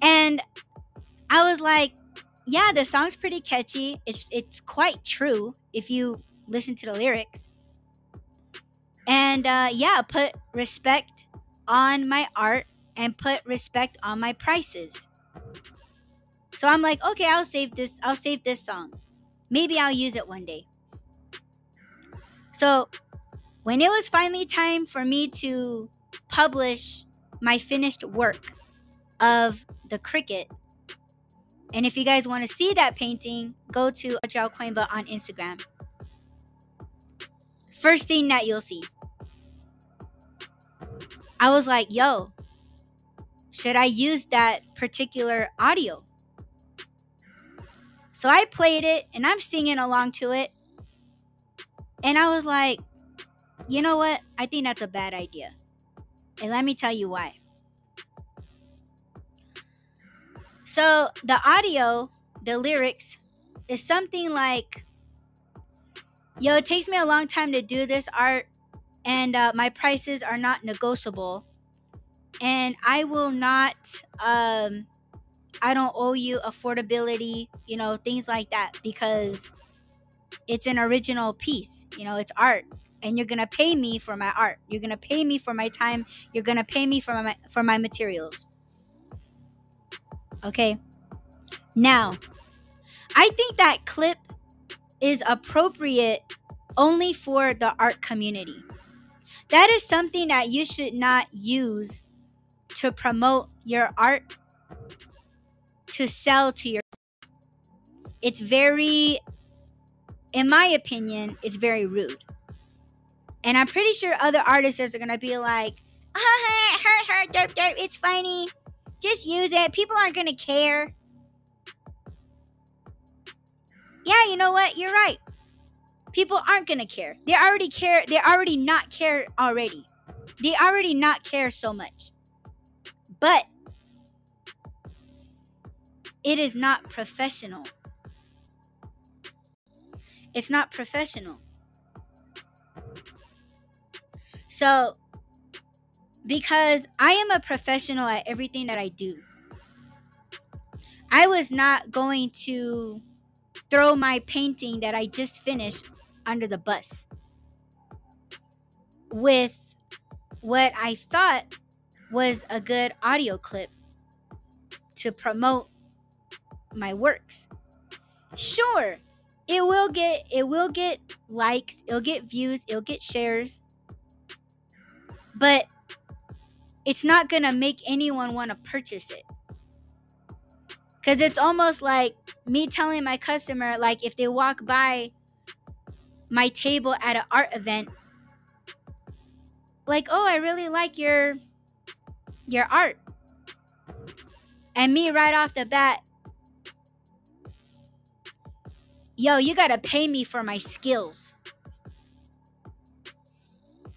And I was like, yeah, the song's pretty catchy. It's it's quite true if you listen to the lyrics. And uh, yeah, put respect on my art and put respect on my prices. So I'm like, okay, I'll save this. I'll save this song. Maybe I'll use it one day. So when it was finally time for me to publish my finished work of the cricket, and if you guys want to see that painting, go to Audrey alKoinva on Instagram. First thing that you'll see. I was like, yo, should I use that particular audio? So I played it and I'm singing along to it. And I was like, you know what? I think that's a bad idea. And let me tell you why. So the audio, the lyrics, is something like, yo, it takes me a long time to do this art, and uh, my prices are not negotiable. And I will not, um, I don't owe you affordability, you know, things like that, because it's an original piece, you know, it's art. And you're gonna pay me for my art. You're gonna pay me for my time. You're gonna pay me for my for my materials. Okay. Now, I think that clip is appropriate only for the art community. That is something that you should not use to promote your art to sell to your it's very in my opinion it's very rude and i'm pretty sure other artists are gonna be like ah, her, her, derp, derp, it's funny just use it. People aren't going to care. Yeah, you know what? You're right. People aren't going to care. They already care. They already not care already. They already not care so much. But it is not professional. It's not professional. So because I am a professional at everything that I do. I was not going to throw my painting that I just finished under the bus with what I thought was a good audio clip to promote my works. Sure, it will get it will get likes, it'll get views, it'll get shares. But it's not going to make anyone want to purchase it. Because it's almost like me telling my customer, like, if they walk by my table at an art event, like, oh, I really like your your art. And me right off the bat, yo, you gotta pay me for my skills.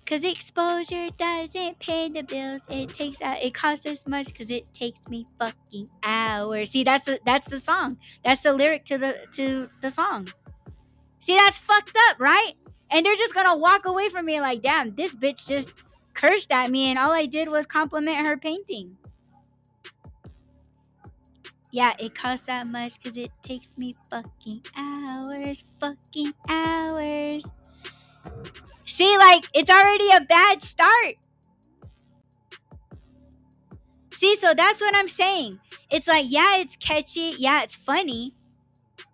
Cause exposure doesn't pay the bills. It takes out. It costs as much because it takes me fucking hours. See, that's the that's the song. That's the lyric to the to the song. See, that's fucked up, right? And they're just gonna walk away from me like, damn, this bitch just cursed at me, and all I did was compliment her painting. Yeah, it costs that much because it takes me fucking hours, fucking hours. See, like, it's already a bad start. See, so that's what I'm saying. It's like, yeah, it's catchy. Yeah, it's funny.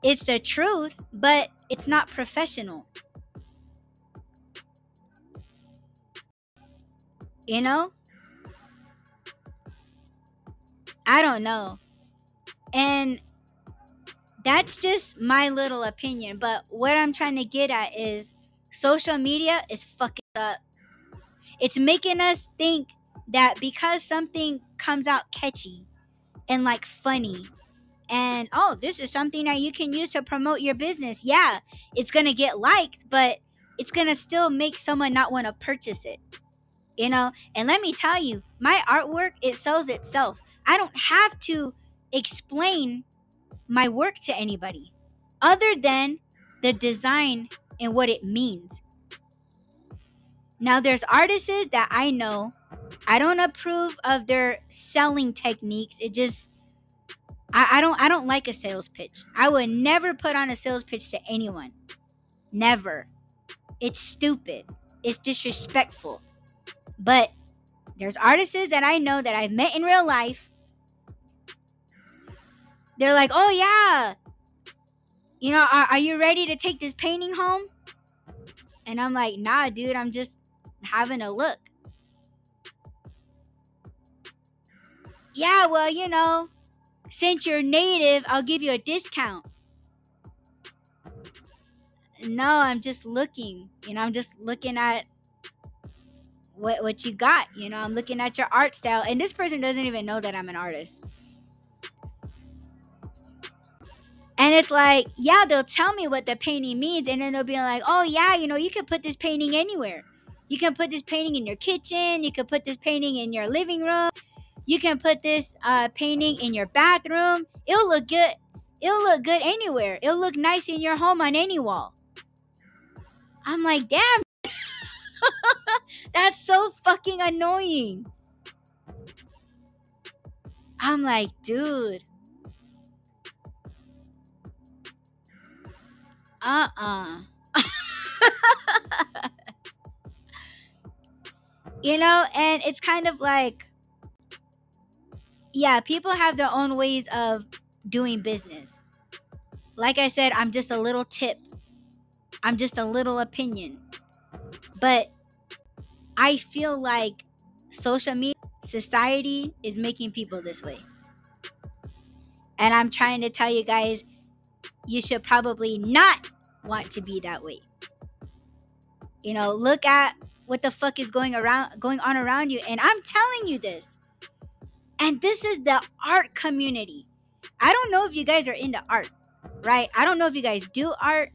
It's the truth, but it's not professional. You know? I don't know. And that's just my little opinion. But what I'm trying to get at is social media is fucking up. It's making us think that because something comes out catchy and like funny and oh, this is something that you can use to promote your business. Yeah, it's going to get likes, but it's gonna still make someone not want to purchase it. You know, and let me tell you, my artwork it sells itself. I don't have to explain my work to anybody other than the design and what it means. Now, there's artists that I know, I don't approve of their selling techniques. It just, I, I don't, I don't like a sales pitch. I would never put on a sales pitch to anyone. Never. It's stupid. It's disrespectful. But there's artists that I know that I've met in real life. They're like, oh yeah, you know, are, are you ready to take this painting home? And I'm like, nah, dude, I'm just having a look. Yeah, well, you know, since you're native, I'll give you a discount. No, I'm just looking. You know, I'm just looking at what what you got. You know, I'm looking at your art style, and this person doesn't even know that I'm an artist. And it's like, yeah, they'll tell me what the painting means, and then they'll be like, oh yeah, you know, you can put this painting anywhere. You can put this painting in your kitchen. You can put this painting in your living room. You can put this uh, painting in your bathroom. It'll look good. It'll look good anywhere. It'll look nice in your home on any wall. I'm like, damn. That's so fucking annoying. I'm like, dude. Uh uh you know, and it's kind of like, yeah, people have their own ways of doing business. Like I said, I'm just a little tip, I'm just a little opinion. But I feel like social media, society is making people this way. And I'm trying to tell you guys, you should probably not want to be that way. You know, look at what the fuck is going around going on around you and I'm telling you this. And this is the art community. I don't know if you guys are into art, right? I don't know if you guys do art.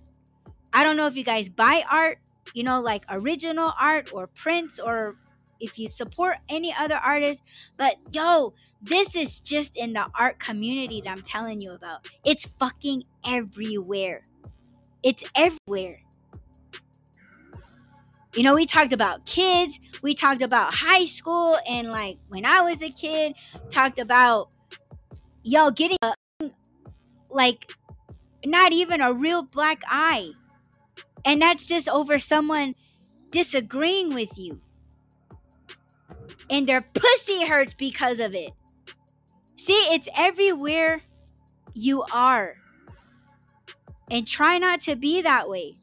I don't know if you guys buy art, you know, like original art or prints or if you support any other artist. But yo, this is just in the art community that I'm telling you about. It's fucking everywhere. It's everywhere. You know, we talked about kids, we talked about high school, and like when I was a kid, talked about yo getting a, like not even a real black eye. And that's just over someone disagreeing with you and their pussy hurts because of it. See, it's everywhere you are. And try not to be that way.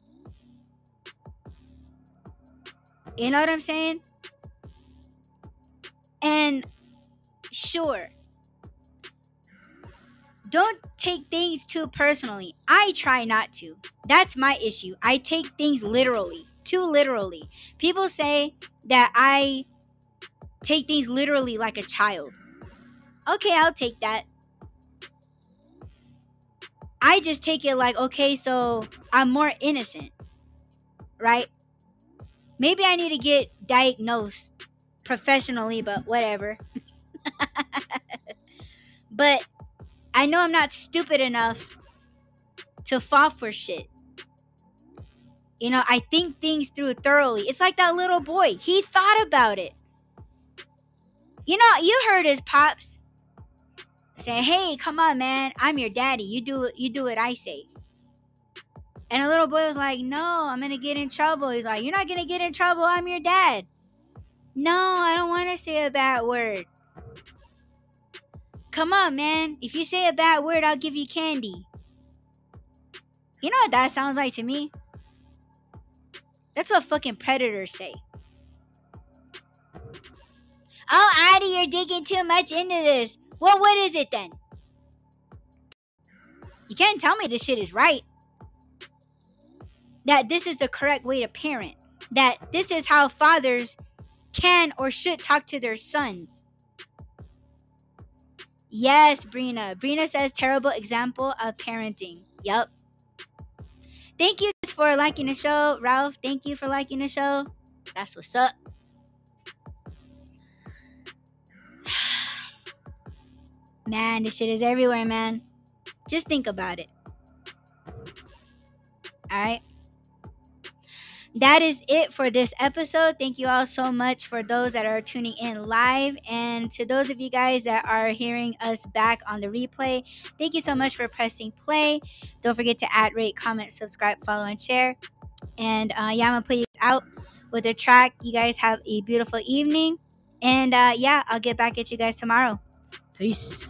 You know what I'm saying? And sure, don't take things too personally. I try not to. That's my issue. I take things literally, too literally. People say that I take things literally like a child. Okay, I'll take that. I just take it like, okay, so I'm more innocent, right? Maybe I need to get diagnosed professionally, but whatever. but I know I'm not stupid enough to fall for shit. You know, I think things through thoroughly. It's like that little boy. He thought about it. You know, you heard his pops say, "Hey, come on, man, I'm your daddy. You do you do what I say." And the little boy was like, "No, I'm gonna get in trouble." He's like, "You're not gonna get in trouble. I'm your dad." No, I don't want to say a bad word. Come on, man. If you say a bad word, I'll give you candy. You know what that sounds like to me? That's what fucking predators say. Oh, Adi, you're digging too much into this. Well, what is it then? You can't tell me this shit is right. That this is the correct way to parent. That this is how fathers can or should talk to their sons. Yes, Brina. Brina says terrible example of parenting. Yup. Thank you for liking the show. Ralph, thank you for liking the show. That's what's up. Man, this shit is everywhere, man. Just think about it. All right. That is it for this episode. Thank you all so much for those that are tuning in live. And to those of you guys that are hearing us back on the replay, thank you so much for pressing play. Don't forget to add, rate, comment, subscribe, follow, and share. And uh, yeah, I'm going to play you out with a track. You guys have a beautiful evening. And uh, yeah, I'll get back at you guys tomorrow. Peace.